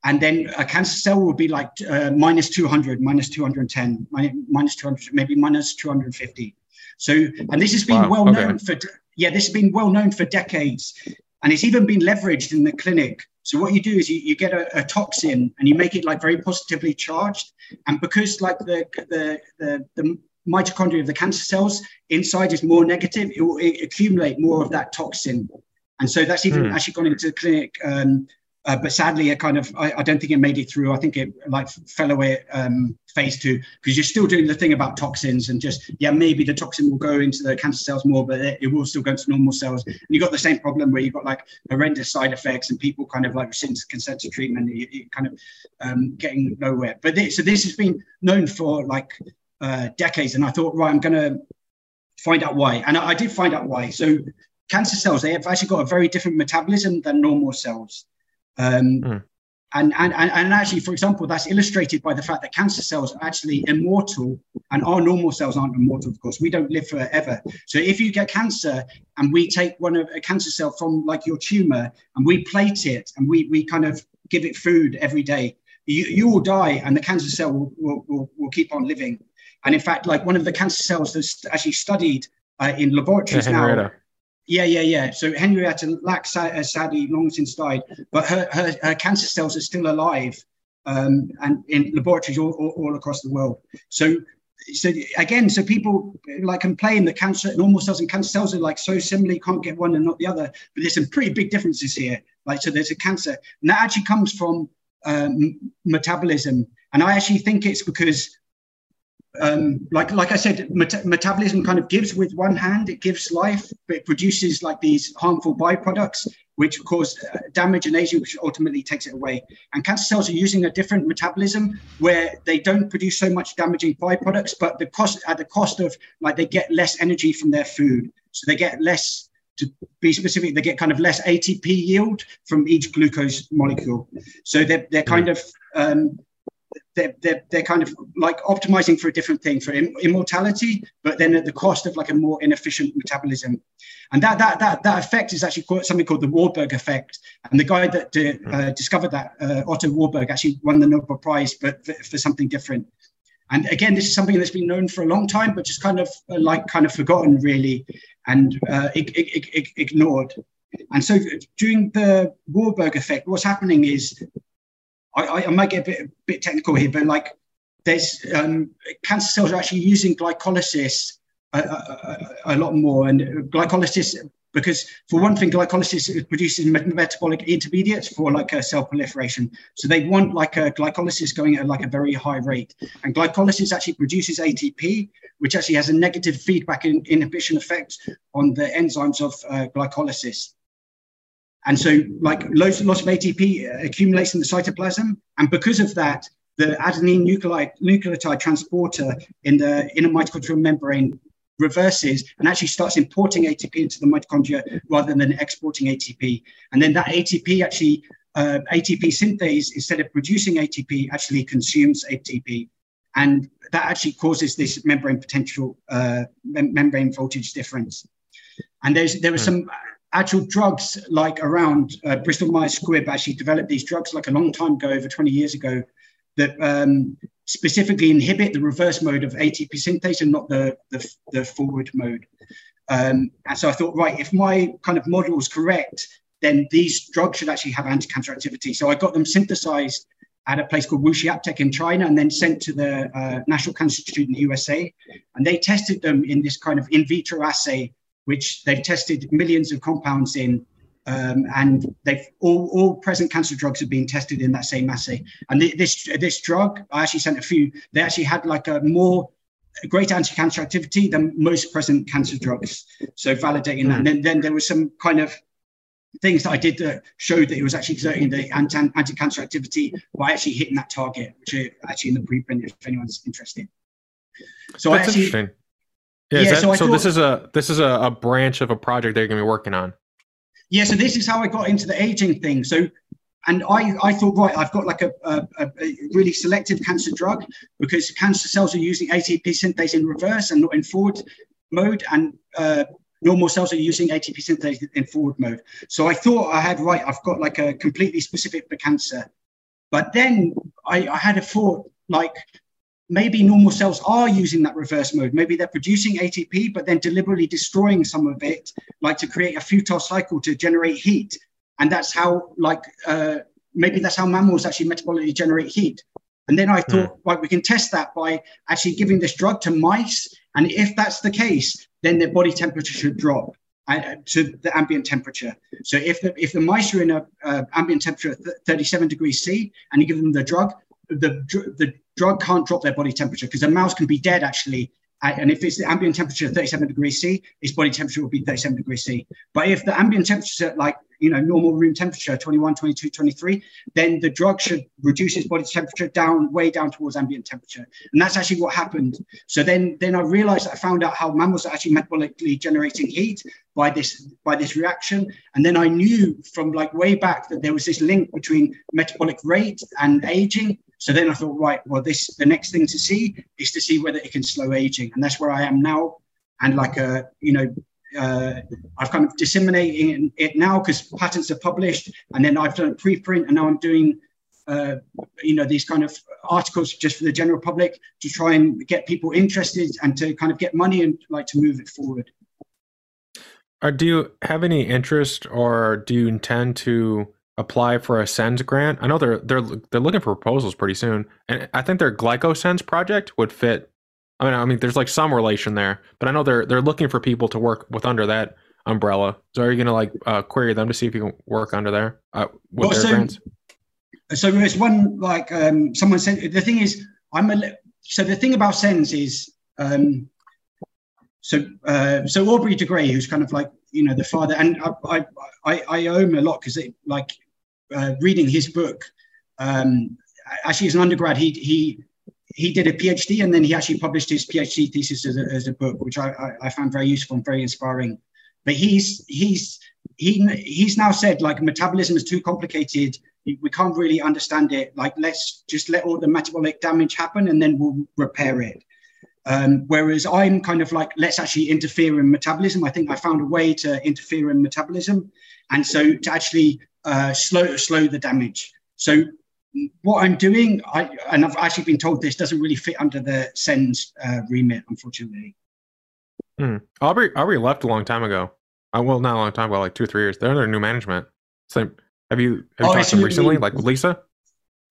And then a cancer cell will be like uh, minus 200, minus 210, minus 200, maybe minus 250. So, and this has been wow, well okay. known for, yeah, this has been well known for decades. And it's even been leveraged in the clinic. So what you do is you, you get a, a, toxin and you make it like very positively charged. And because like the, the, the, the mitochondria of the cancer cells inside is more negative, it will accumulate more of that toxin. And so that's even mm. actually gone into the clinic um, uh, but sadly, it kind of I, I, don't think it made it through. I think it like fell away um, phase two because you're still doing the thing about toxins and just yeah maybe the toxin will go into the cancer cells more, but it, it will still go into normal cells. And you got the same problem where you've got like horrendous side effects and people kind of like since consent to treatment, you, you kind of um, getting nowhere. But this, so this has been known for like uh, decades, and I thought right, I'm going to find out why, and I, I did find out why. So cancer cells they have actually got a very different metabolism than normal cells. Um, mm. and, and, and actually, for example, that's illustrated by the fact that cancer cells are actually immortal and our normal cells aren't immortal, of course. We don't live forever. So if you get cancer and we take one of a cancer cell from like your tumor and we plate it and we, we kind of give it food every day, you, you will die and the cancer cell will, will, will, will keep on living. And in fact, like one of the cancer cells that's actually studied uh, in laboratories yeah, now yeah, yeah, yeah. So Henrietta Lacks uh, sadly long since died, but her, her, her cancer cells are still alive um, and in laboratories all, all, all, across the world. So, so again, so people like complain that cancer, normal cells and cancer cells are like so similar, you can't get one and not the other. But there's some pretty big differences here. Like, so there's a cancer, and that actually comes from um, metabolism. And I actually think it's because um, like like I said, met- metabolism kind of gives with one hand, it gives life, but it produces like these harmful byproducts, which cause uh, damage and aging, which ultimately takes it away. And cancer cells are using a different metabolism where they don't produce so much damaging byproducts, but the cost at the cost of like they get less energy from their food, so they get less. To be specific, they get kind of less ATP yield from each glucose molecule. So they're, they're kind mm. of um, they're, they're, they're kind of like optimizing for a different thing for Im- immortality, but then at the cost of like a more inefficient metabolism. And that, that, that, that effect is actually called, something called the Warburg effect. And the guy that uh, uh, discovered that, uh, Otto Warburg, actually won the Nobel Prize, but for, for, something different. And again, this is something that's been known for a long time, but just kind of uh, like kind of forgotten really and uh, ignored. And so during the Warburg effect, what's happening is I, I might get a bit, a bit technical here, but like there's um, cancer cells are actually using glycolysis a, a, a, lot more, and glycolysis because for one thing, glycolysis produces metabolic intermediates for like a cell proliferation. So they want like a glycolysis going at like a very high rate, and glycolysis actually produces ATP, which actually has a negative feedback in, inhibition effect on the enzymes of uh, glycolysis. And so, like loss, lots of ATP accumulates in the cytoplasm, and because of that, the adenine nucleotide, nucleotide transporter in the inner mitochondrial membrane reverses and actually starts importing ATP into the mitochondria rather than exporting ATP. And then that ATP actually, uh, ATP synthase, instead of producing ATP, actually consumes ATP. And that actually causes this membrane potential, uh, mem- membrane voltage difference. And there's, there are hmm. some actual drugs like around uh, Bristol Myers Squibb actually developed these drugs like a long time ago, over 20 years ago, that um, specifically inhibit the reverse mode of ATP synthase and not the, the, the forward mode. Um, and so I thought, right, if my kind of model is correct, then these drugs should actually have anti-cancer activity. So I got them synthesized at a place called Wuxi AppTec in China and then sent to the uh, National Cancer Institute in the USA. And they tested them in this kind of in vitro assay, which they've tested millions of compounds in um, and they've all, all present cancer drugs have been tested in that same assay. And this this drug, I actually sent a few. They actually had like a more great anti-cancer activity than most present cancer drugs. So validating mm. that. And then, then there was some kind of things that I did that showed that it was actually exerting the anti- cancer activity by actually hitting that target, which are actually in the preprint if anyone's interested. So That's actually, interesting. Yeah, yeah that, so, so thought, this is a this is a, a branch of a project they're going to be working on. Yeah, so this is how I got into the aging thing. So, and I, I thought, right, I've got like a, a, a really selective cancer drug because cancer cells are using ATP synthase in reverse and not in forward mode, and uh, normal cells are using ATP synthase in forward mode. So I thought I had, right, I've got like a completely specific for cancer. But then I, I had a thought, like, maybe normal cells are using that reverse mode. Maybe they're producing ATP, but then deliberately destroying some of it, like to create a futile cycle to generate heat. And that's how, like, uh, maybe that's how mammals actually metabolically generate heat. And then I thought, mm. right, we can test that by actually giving this drug to mice. And if that's the case, then their body temperature should drop uh, to the ambient temperature. So if the if the mice are in a uh, ambient temperature of 37 degrees C and you give them the drug, the the drug can't drop their body temperature because a mouse can be dead actually. And if it's the ambient temperature 37 degrees C, its body temperature will be 37 degrees C. But if the ambient temperature is at like, you know, normal room temperature, 21, 22, 23, then the drug should reduce its body temperature down, way down towards ambient temperature. And that's actually what happened. So then, then I realized I found out how mammals are actually metabolically generating heat by this, by this reaction. And then I knew from like way back that there was this link between metabolic rate and aging so then I thought, right, well, this the next thing to see is to see whether it can slow aging, and that's where I am now. And like, uh, you know, uh, I've kind of disseminating it now because patents are published, and then I've done preprint, and now I'm doing, uh, you know, these kind of articles just for the general public to try and get people interested and to kind of get money and like to move it forward. Uh, do you have any interest, or do you intend to? Apply for a SENS grant. I know they're they're they're looking for proposals pretty soon, and I think their GlycoSens project would fit. I mean, I mean, there's like some relation there, but I know they're they're looking for people to work with under that umbrella. So are you gonna like uh, query them to see if you can work under there uh, with well, their so, grants? So there's one like um, someone said. The thing is, I'm a so the thing about SENS is. Um, so, uh, so Aubrey de Grey, who's kind of like you know the father, and I I, I owe him a lot because it like uh, reading his book. Um, actually, as an undergrad, he he he did a PhD and then he actually published his PhD thesis as a, as a book, which I, I, I, found very useful and very inspiring. But he's he's he he's now said like metabolism is too complicated. We can't really understand it. Like let's just let all the metabolic damage happen and then we'll repair it. Um, whereas I'm kind of like let's actually interfere in metabolism. I think I found a way to interfere in metabolism, and so to actually uh, slow slow the damage. So what I'm doing, I, and I've actually been told this doesn't really fit under the SENS uh, remit, unfortunately. Hmm. Aubrey Aubrey left a long time ago. Uh, well, not a long time ago, like two or three years. They're under new management. So have you have you oh, talked to them recently, like Lisa?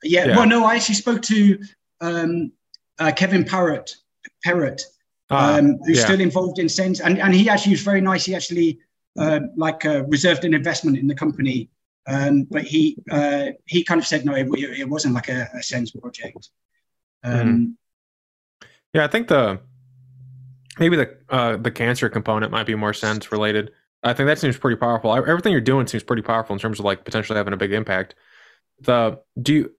Yeah, Yeah. Well, no, I actually spoke to um, uh, Kevin Perrott, Perrott, Ah, um, who's yeah. still involved in SENS, and, and he actually was very nice. He actually uh, like uh, reserved an investment in the company, um, but he uh, he kind of said no, it, it wasn't like a, a SENS project. Um, Yeah, I think the maybe the uh, the cancer component might be more sense related. I think that seems pretty powerful. Everything you're doing seems pretty powerful in terms of like potentially having a big impact. The do you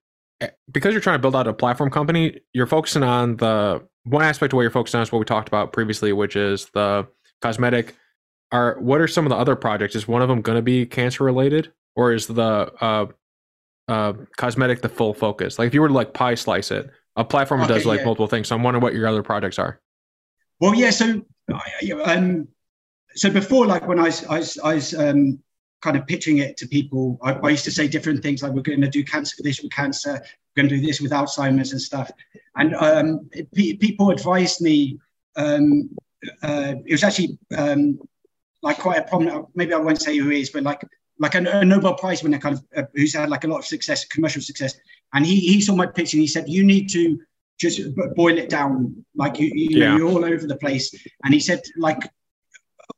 because you're trying to build out a platform company, you're focusing on the one aspect of what you're focused on is what we talked about previously, which is the cosmetic. Are what are some of the other projects? Is one of them going to be cancer related, or is the uh, uh, cosmetic the full focus? Like if you were to like pie slice it, a platform Okay, does like yeah. multiple things. So I'm wondering what your other projects are. Well, yeah. So, um, so before, like when I was, I was, I was um, kind of pitching it to people, I, I used to say different things like, "We're going to do cancer for this with cancer. Going to do this with Alzheimer's and stuff." And um, pe- people advised me. Um, uh, it was actually um, like quite a prominent. Maybe I won't say who he is, but like like a, a Nobel Prize winner, kind of uh, who's had like a lot of success, commercial success. And he he saw my pitch and he said, "You need to." Just boil it down, like you, you know, Yeah. you're all over the place. And he said, like,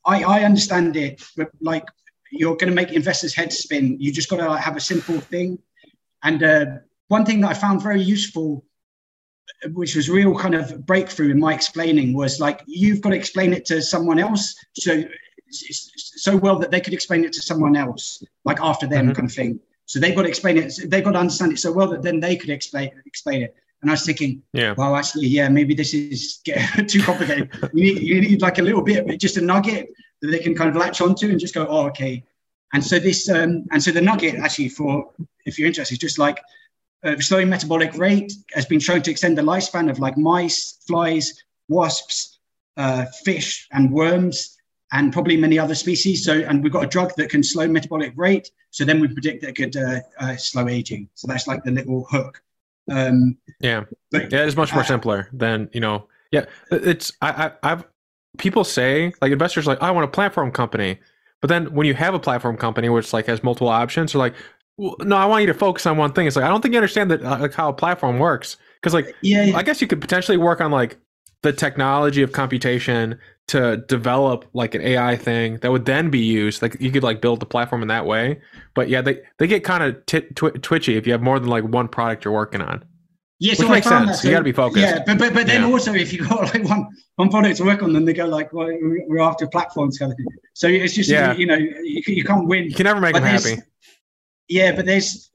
I, I understand it, but like you're going to make investors' heads spin. You just got to like, have a simple thing. And uh, one thing that I found very useful, which was real kind of breakthrough in my explaining, was like you've got to explain it to someone else so so well that they could explain it to someone else, like after them, Mhm. kind of thing. So they've got to explain it. They've got to understand it so well that then they could explain explain it. And I was thinking, Yeah. well, actually, yeah, maybe this is too complicated. you, need, you need like a little bit, just a nugget that they can kind of latch onto and just go, oh, okay. And so this, um, and so the nugget actually for, if you're interested, is just like uh, slowing metabolic rate has been shown to extend the lifespan of like mice, flies, wasps, uh, fish, and worms, and probably many other species. So, and we've got a drug that can slow metabolic rate. So then we predict that it could uh, uh, slow aging. So that's like the little hook. Um, Yeah. but Yeah, it's much more simpler than you know. Yeah, it's I, I I've people say like investors like I want a platform company, but then when you have a platform company which like has multiple options, they're like, well, no, I want you to focus on one thing. It's like I don't think you understand that uh, like how a platform works because like yeah, I guess you could potentially work on like the technology of computation to develop like an AI thing that would then be used. Like you could like build the platform in that way. But yeah, they they get kind of t- twi- twitchy if you have more than like one product you're working on. Yeah, Which makes I sense. You gotta be focused. Yeah, but but, but then Yeah. also if you got like one one product to work on, then they go like, well, we- we're after platforms kind of thing. So it's just Yeah. you know you, you can't win. You can never make But them happy. Yeah, but there's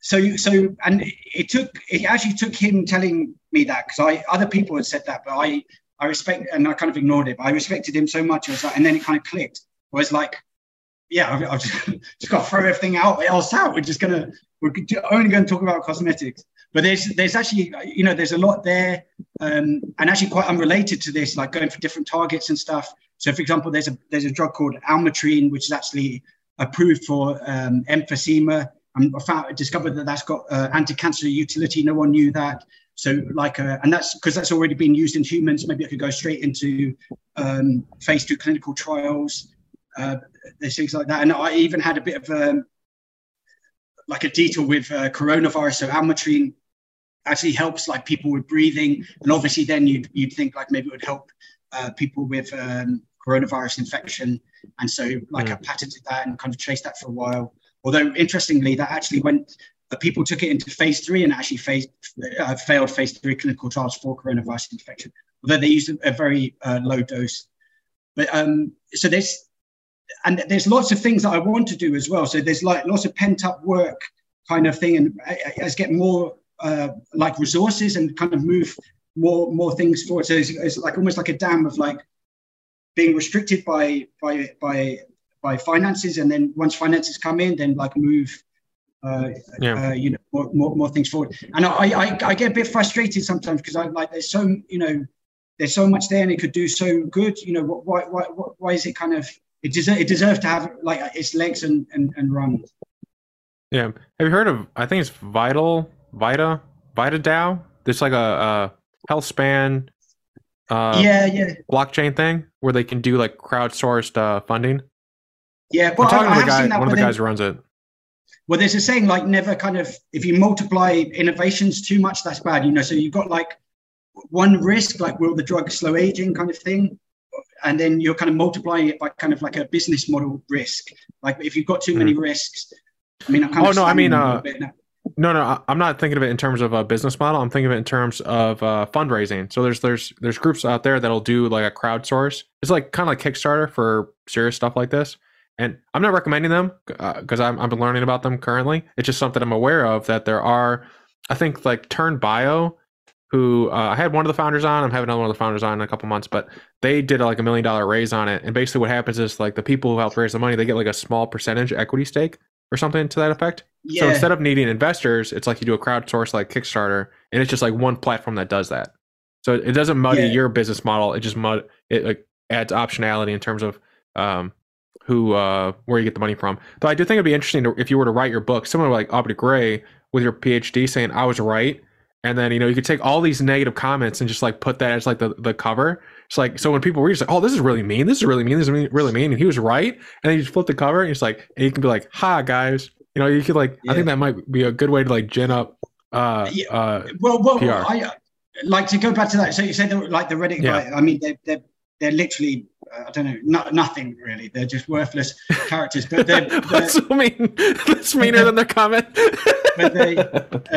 so you- so and it took it actually took him telling me that because I other people had said that, but I I respect and I kind of ignored it. But I respected him so much. Was like, and then it kind of clicked. I was like, yeah, I've, I've just, just got to throw everything out else out. We're just gonna we're only going to talk about cosmetics. But there's there's actually you know there's a lot there, um, and actually quite unrelated to this, like going for different targets and stuff. So, for example, there's a there's a drug called almitrine, which is actually approved for um, emphysema. And I found discovered that that's got uh, anti-cancer utility. No one knew that. So, like, uh, and that's because that's already been used in humans. Maybe I could go straight into um, phase two clinical trials. Uh, there's things like that, and I even had a bit of a like a detour with uh, coronavirus. So, almitrine actually helps like people with breathing, and obviously then you'd you'd think like maybe it would help uh, people with um, coronavirus infection, and so like I patented that and kind of chased that for a while. Although interestingly, that actually went. Uh, people took it into phase three and actually phase, uh, failed phase three clinical trials for coronavirus infection. Although they used a, very uh, low dose, but um, so there's and there's lots of things that I want to do as well. So there's like lots of pent up work kind of thing, and as get more uh, like resources and kind of move more more things forward. So it's, it's like almost like a dam of like being restricted by by by by finances, and then once finances come in, then like move. Uh, Yeah. uh, you know, more, more, more things forward, and I, I, I get a bit frustrated sometimes because I like there's so you know, there's so much there and it could do so good. You know, why why why, why is it kind of it deserve it deserves to have like its legs and and, and run. Yeah. Have you heard of? I think it's Vital Vita Vita DAO. It's like a, a health span uh, yeah, yeah, blockchain thing where they can do like crowdsourced uh, funding. yeah. I'm talking I to the have guy, seen that. one of the guys who runs it. well, there's a saying like never kind of if you multiply innovations too much, that's bad. You know, so you've got like one risk, like will the drug slow aging kind of thing, and then you're kind of multiplying it by kind of like a business model risk. Like if you've got too many risks, I mean, kind Oh no, I mean, uh, little bit now. No, no, I'm not thinking of it in terms of a business model. I'm thinking of it in terms of uh, fundraising. So there's there's there's groups out there that'll do like a crowdsource. It's like kind of like Kickstarter for serious stuff like this. And I'm not recommending them because I'm I've been learning about them currently. It's just something I'm aware of that there are. I think like Turn Bio, who uh, I had one of the founders on. I'm having another one of the founders on in a couple months, but they did like a million dollar raise on it. And basically, what happens is like the people who helped raise the money, they get like a small percentage equity stake or something to that effect. So instead of needing investors, it's like you do a crowdsource like Kickstarter, and it's just like one platform that does that. So it doesn't muddy Yeah. your business model. It just mud it like adds optionality in terms of um, who uh, where you get the money from. Though I do think it'd be interesting to, if you were to write your book, someone like Aubrey Grey with your PhD saying I was right, and then you know you could take all these negative comments and just like put that as like the the cover. It's like so when people read, it's like, oh, this is really mean. This is really mean. This is mean- really mean. And he was right. And then you just flip the cover, and it's like, and you can be like, ha, guys. You know, you could like. I think that might be a good way to like gin up. Uh, Yeah. uh, well, well, PR. I like to go back to that. So you said that, like the Reddit Yeah. guy. I mean, they're they're, they're literally uh, I don't know, no, nothing really. They're just worthless characters. But they're, they're that's so mean. That's meaner than the comment. But they-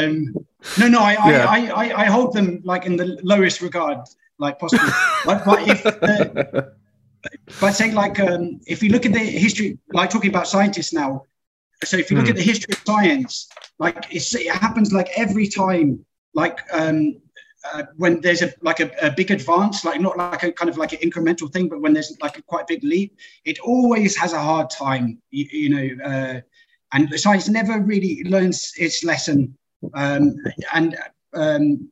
um, no, no, I, Yeah. I, I, I, hold them like in the lowest regard, like possible. but, but if the, but saying like um, if you look at the history, like talking about scientists now. So if you look Hmm. at the history of science, like it's, it happens like every time, like um, uh, when there's a like a, a big advance, like not like a kind of like an incremental thing, but when there's like a quite big leap, it always has a hard time. You, you know, uh, and science never really learns its lesson. Um, and um,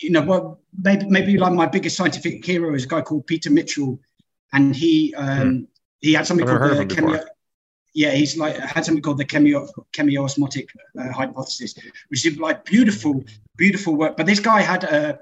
you know, well, maybe maybe like my biggest scientific hero is a guy called Peter Mitchell, and he um, he had something Hmm. I've called the heard of him chemio- yeah, he's like had something called the chemio chemiosmotic uh, hypothesis, which is like beautiful, beautiful work. But this guy had a,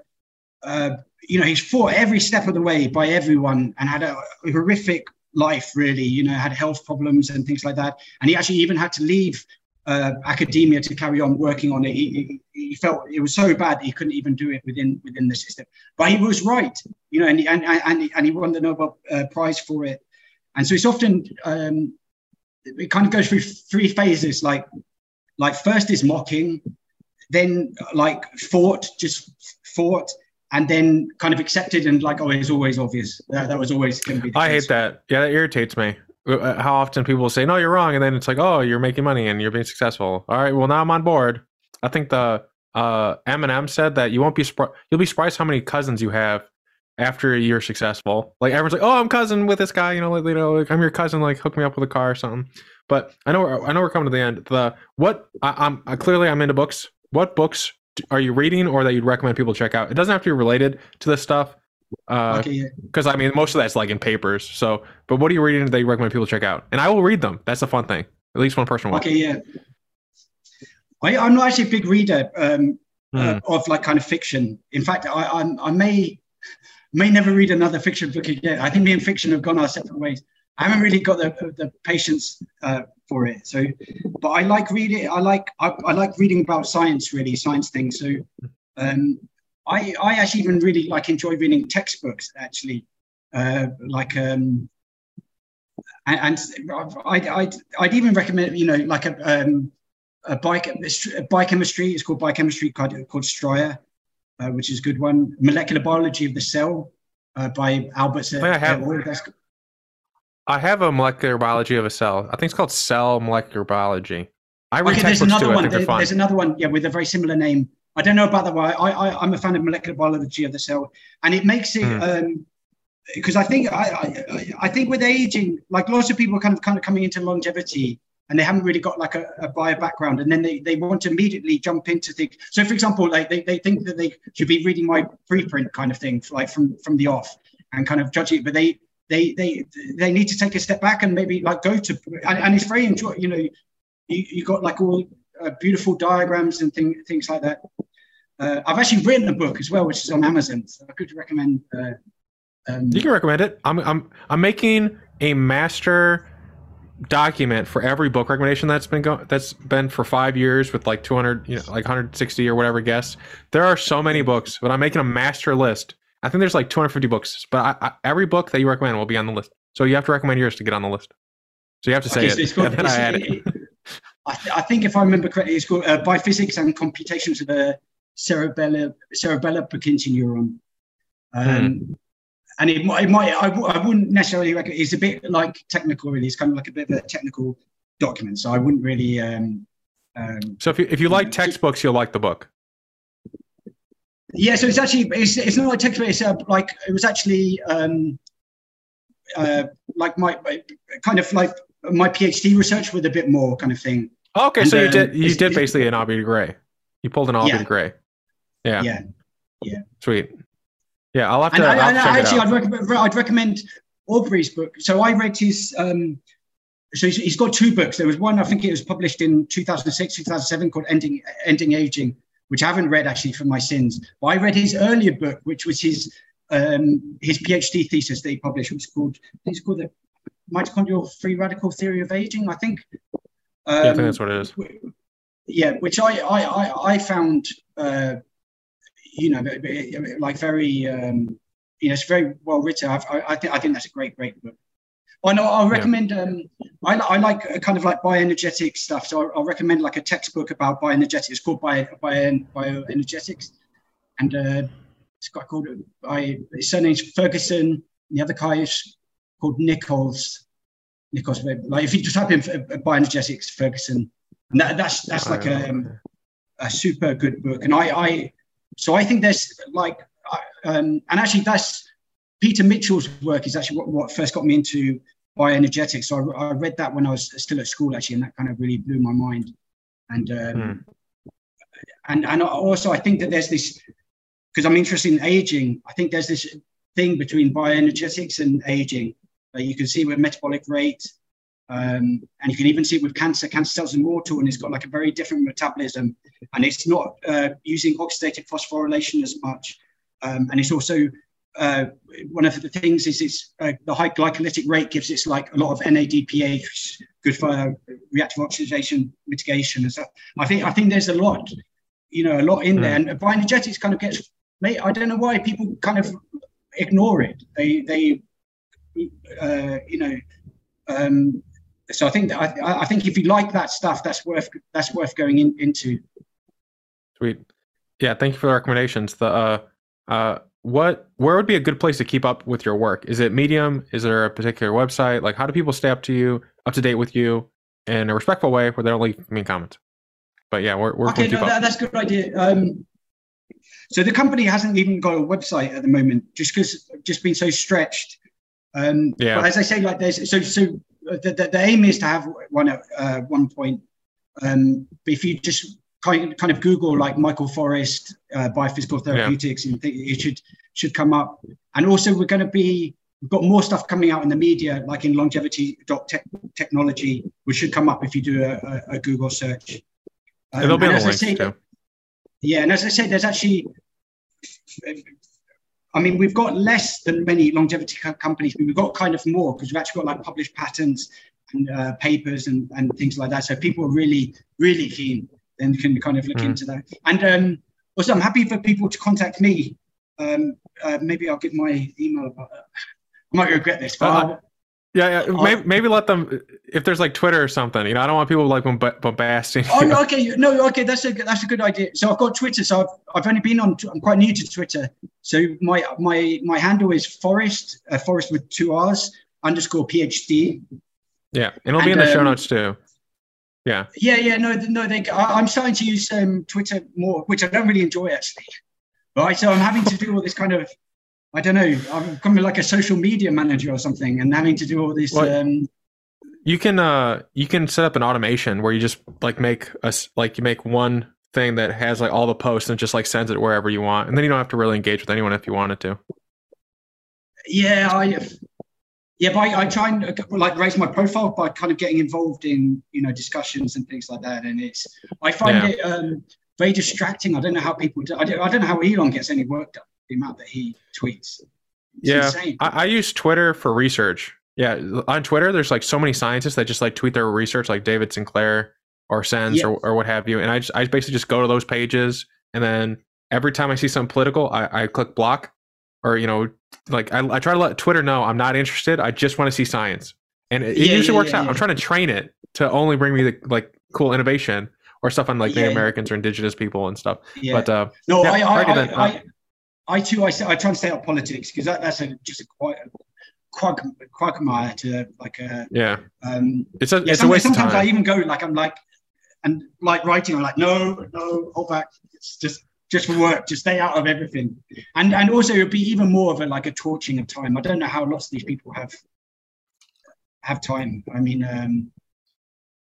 a you know, he's fought every step of the way by everyone and had a horrific life, really. You know, had health problems and things like that. And he actually even had to leave uh, academia to carry on working on it. He, he, he felt it was so bad he couldn't even do it within within the system. But he was right, you know, and and and and he won the Nobel uh, Prize for it. And so it's often um, it kind of goes through three phases. Like like first is mocking, then like fought, just fought, and then kind of accepted and like oh, it's always obvious. That, that was always going to be. I case. hate that. Yeah, that irritates me. Uh, How often people say, "No, you're wrong," and then it's like, "Oh, you're making money and you're being successful." All right, well now I'm on board. I think the uh, Eminem said that you won't be surprised. You'll be surprised how many cousins you have after you're successful. Like everyone's like, "Oh, I'm cousin with this guy," you know, like you know, like I'm your cousin. Like hook me up with a car or something. But I know, I know, we're coming to the end. The what I, I'm I, clearly I'm into books. What books are you reading, or that you'd recommend people check out? It doesn't have to be related to this stuff. Uh, Okay, because I mean, most of that's like in papers. So, but what are you reading that you recommend people check out? And I will read them. That's the fun thing. At least one person will. Okay, yeah. I, I'm not actually a big reader um, Hmm. uh, of like kind of fiction. In fact, I, I'm, I may may never read another fiction book again. I think me and fiction have gone our separate ways. I haven't really got the, the patience uh, for it. So, but I like reading. I like I, I like reading about science, really science things. So, um, I I actually even really like enjoy reading textbooks. Actually, uh, like um, and, and I'd, I'd I'd even recommend you know like a um, a bike biochemistry. It's called biochemistry called, called Stryer, uh, which is a good one. Molecular biology of the cell uh, by Albert. think I have-. That's- I have a molecular biology of a cell. I think it's called cell molecular biology. I read Okay, there's another too. One. There- there's another one, yeah, with a very similar name. I don't know about that one. I, I, I'm a fan of molecular biology of the cell, and it makes it Hmm. um, because I think I, I, I think with aging, like lots of people are kind of kind of coming into longevity, and they haven't really got like a, a bio background, and then they, they want to immediately jump into things. So, for example, like they, they think that they should be reading my preprint kind of thing, like from from the off, and kind of judge it, but they they they they need to take a step back and maybe like go to and, and it's very enjoy you know you, you got like all uh, beautiful diagrams and thing, things like that uh, i've actually written a book as well which is on amazon so i could recommend uh, um, You can recommend it. I'm I'm I'm making a master document for every book recommendation that's been going that's been for five years with like 200 you know like 160 or whatever guests. There are so many books but i'm making a master list. I think there's like 250 books but I, I, every book that you recommend will be on the list. So you have to recommend yours to get on the list. So you have to say Okay, so it it's and then I add it. I, th- I think if I remember correctly, it's called uh, Biophysics and Computations of the Cerebellar Cerebellar Purkinje Neuron. Um, And it might, it might I, I wouldn't necessarily recommend. It's a bit like technical, really. It's kind of like a bit of a technical document, so I wouldn't really. Um, um, so if you, if you like textbooks you'll like the book yeah, so it's actually it's, it's not like textbook. It's uh, like it was actually um, uh, like my, kind of like my PhD research with a bit more kind of thing. okay And, so you um, did you did basically an de Grey you pulled an Aubrey Yeah. de Grey yeah Yeah. sweet yeah i'll have to And I'll and it actually. I'd recommend, I'd recommend Aubrey's book. So I read his. Um, so he's, he's got two books. There was one I think it was published in 2006, 2007 called "Ending Ending Aging," which I haven't read actually for my sins. But I read his earlier book, which was his um, his PhD thesis that he published, which was called it's called the mitochondrial free radical theory of aging. I think. Um, yeah i think that's what it is yeah, which I I I, I found uh, you know like very um, you know it's very well written. I've, I I think I think that's a great great book. I know I'll recommend. Um, I, I like uh, kind of like bioenergetic stuff, so I'll, I'll recommend like a textbook about bioenergetics. It's called Bio, Bio, Bioenergetics, and uh, it's got called by his surname's Ferguson. The other guy is called Nicholls. Nicholls, like if you just type in uh, bioenergetics, Ferguson, and that, that's that's like a, um, a super good book. And I, I so I think there's like, um, and actually that's Peter Mitchell's work is actually what, what first got me into bioenergetics. So I, I read that when I was still at school actually, and that kind of really blew my mind. And um, and and also I think that there's this because I'm interested in aging. I think there's this thing between bioenergetics and aging that you can see with metabolic rate. Um, and you can even see it with cancer. Cancer cells are mortal, and it's got like a very different metabolism, and it's not uh, using oxidative phosphorylation as much. Um, and it's also uh, one of the things is it's uh, the high glycolytic rate gives it like a lot of NADPH, good for uh, reactive oxidation mitigation and stuff. I think I think there's a lot, you know, a lot in there, and bioenergetics kind of gets. Mate, I don't know why people kind of ignore it. They they, uh, you know. Um, so I think that I, I think if you like that stuff, that's worth that's worth going in, into. Sweet. Yeah, thank you for the recommendations. The uh uh what where would be a good place to keep up with your work? Is it Medium? Is there a particular website? Like how do people stay up to you, up to date with you in a respectful way where they don't leave mean comments? But yeah, where, where Okay, no, that, that's a good idea. Um, so the company hasn't even got a website at the moment, just because just been so stretched. Um, Yeah. But as I say, like there's so so the, the, the aim is to have one at uh, one point. Um, but if you just kind kind of Google like Michael Forrest uh, biophysical therapeutics, you think it should should come up. And also we're going to be we've got more stuff coming out in the media, like in longevity tech, technology, which should come up if you do a, a, a Google search. And they'll be and on the as say, too. yeah, and as I said, there's actually, I mean, we've got less than many longevity co- companies, but we've got kind of more because we've actually got like published patents and uh, papers and, and things like that. So people are really, really keen and can kind of look Mhm. into that. And um, also, I'm happy for people to contact me. Um, uh, maybe I'll give my email about that. I might regret this, but Uh, Yeah, yeah. I'll- Maybe, maybe let them if there's like Twitter or something. You know, I don't want people like bomb- bombasting. Oh no, okay, no, okay, that's a that's a good idea. So I've got Twitter, so I've, I've only been on. I'm quite new to Twitter, so my my my handle is Forrest uh, Forrest with two R's underscore PhD. Yeah, and it'll be in the show um, notes too. Yeah, Yeah, yeah, no, no, they. I, I'm starting to use um, Twitter more, which I don't really enjoy actually. Right, so I'm having to do all this kind of. I don't know. I'm becoming like a social media manager or something, and having to do all this. What? Um, you can uh you can set up an automation where you just like make us like you make one thing that has like all the posts and just like sends it wherever you want, and then you don't have to really engage with anyone if you wanted to. Yeah, I yeah, but I, I try and like raise my profile by kind of getting involved in you know discussions and things like that, and it's I find Yeah. it um, very distracting. I don't know how people do. I don't, I don't know how Elon gets any work done. The amount that he tweets. It's Yeah, insane. I, I use Twitter for research, Yeah, on Twitter, there's like so many scientists that just like tweet their research, like David Sinclair or SENS Yeah. or, or what have you. And I just, I basically just go to those pages, and then every time I see something political, I, I click block, or you know, like I, I try to let Twitter know I'm not interested. I just want to see science, and it, it Yeah, usually yeah, works yeah, out. I'm trying to train it to only bring me the like cool innovation or stuff on like. Native Americans or Indigenous people and stuff. But uh, no, I, I, I. I, too, I, I try and stay out of politics because that, that's a, just a quite a quag, quagmire to like a. yeah, Um, it's a yeah, it's a waste of sometimes I even go like I'm like, and like writing, I'm like, no, no, hold back. It's just just for work. Just stay out of everything. And and also it'd be even more of a like a torching of time. I don't know how lots of these people have have time. I mean, um,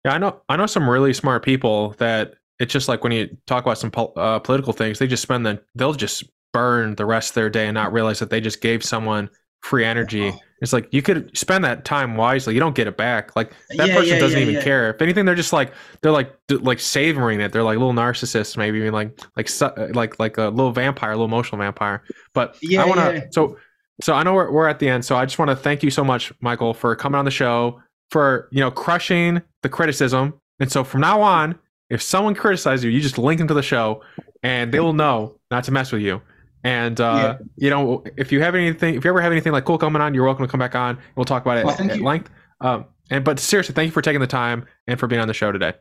Yeah, I know. I know some really smart people that it's just like when you talk about some pol- uh, political things, they just spend the they'll just burn the rest of their day and not realize that they just gave someone free energy. Oh. It's like you could spend that time wisely. You don't get it back. Like that Yeah, person yeah, doesn't yeah, even care. If anything, they're just like they're like d- like savoring it. They're like little narcissists, maybe even like like su- like like a little vampire, a little emotional vampire. But Yeah, I want to so so I know we're we're at the end. So I just want to thank you so much, Michael, for coming on the show for you know crushing the criticism. And so from now on, if someone criticizes you, you just link them to the show, and they will know not to mess with you. And uh, you know, if you have anything, if you ever have anything like cool coming on, you're welcome to come back on. We'll talk about it Well, at, at length. Um, and but seriously, thank you for taking the time and for being on the show today.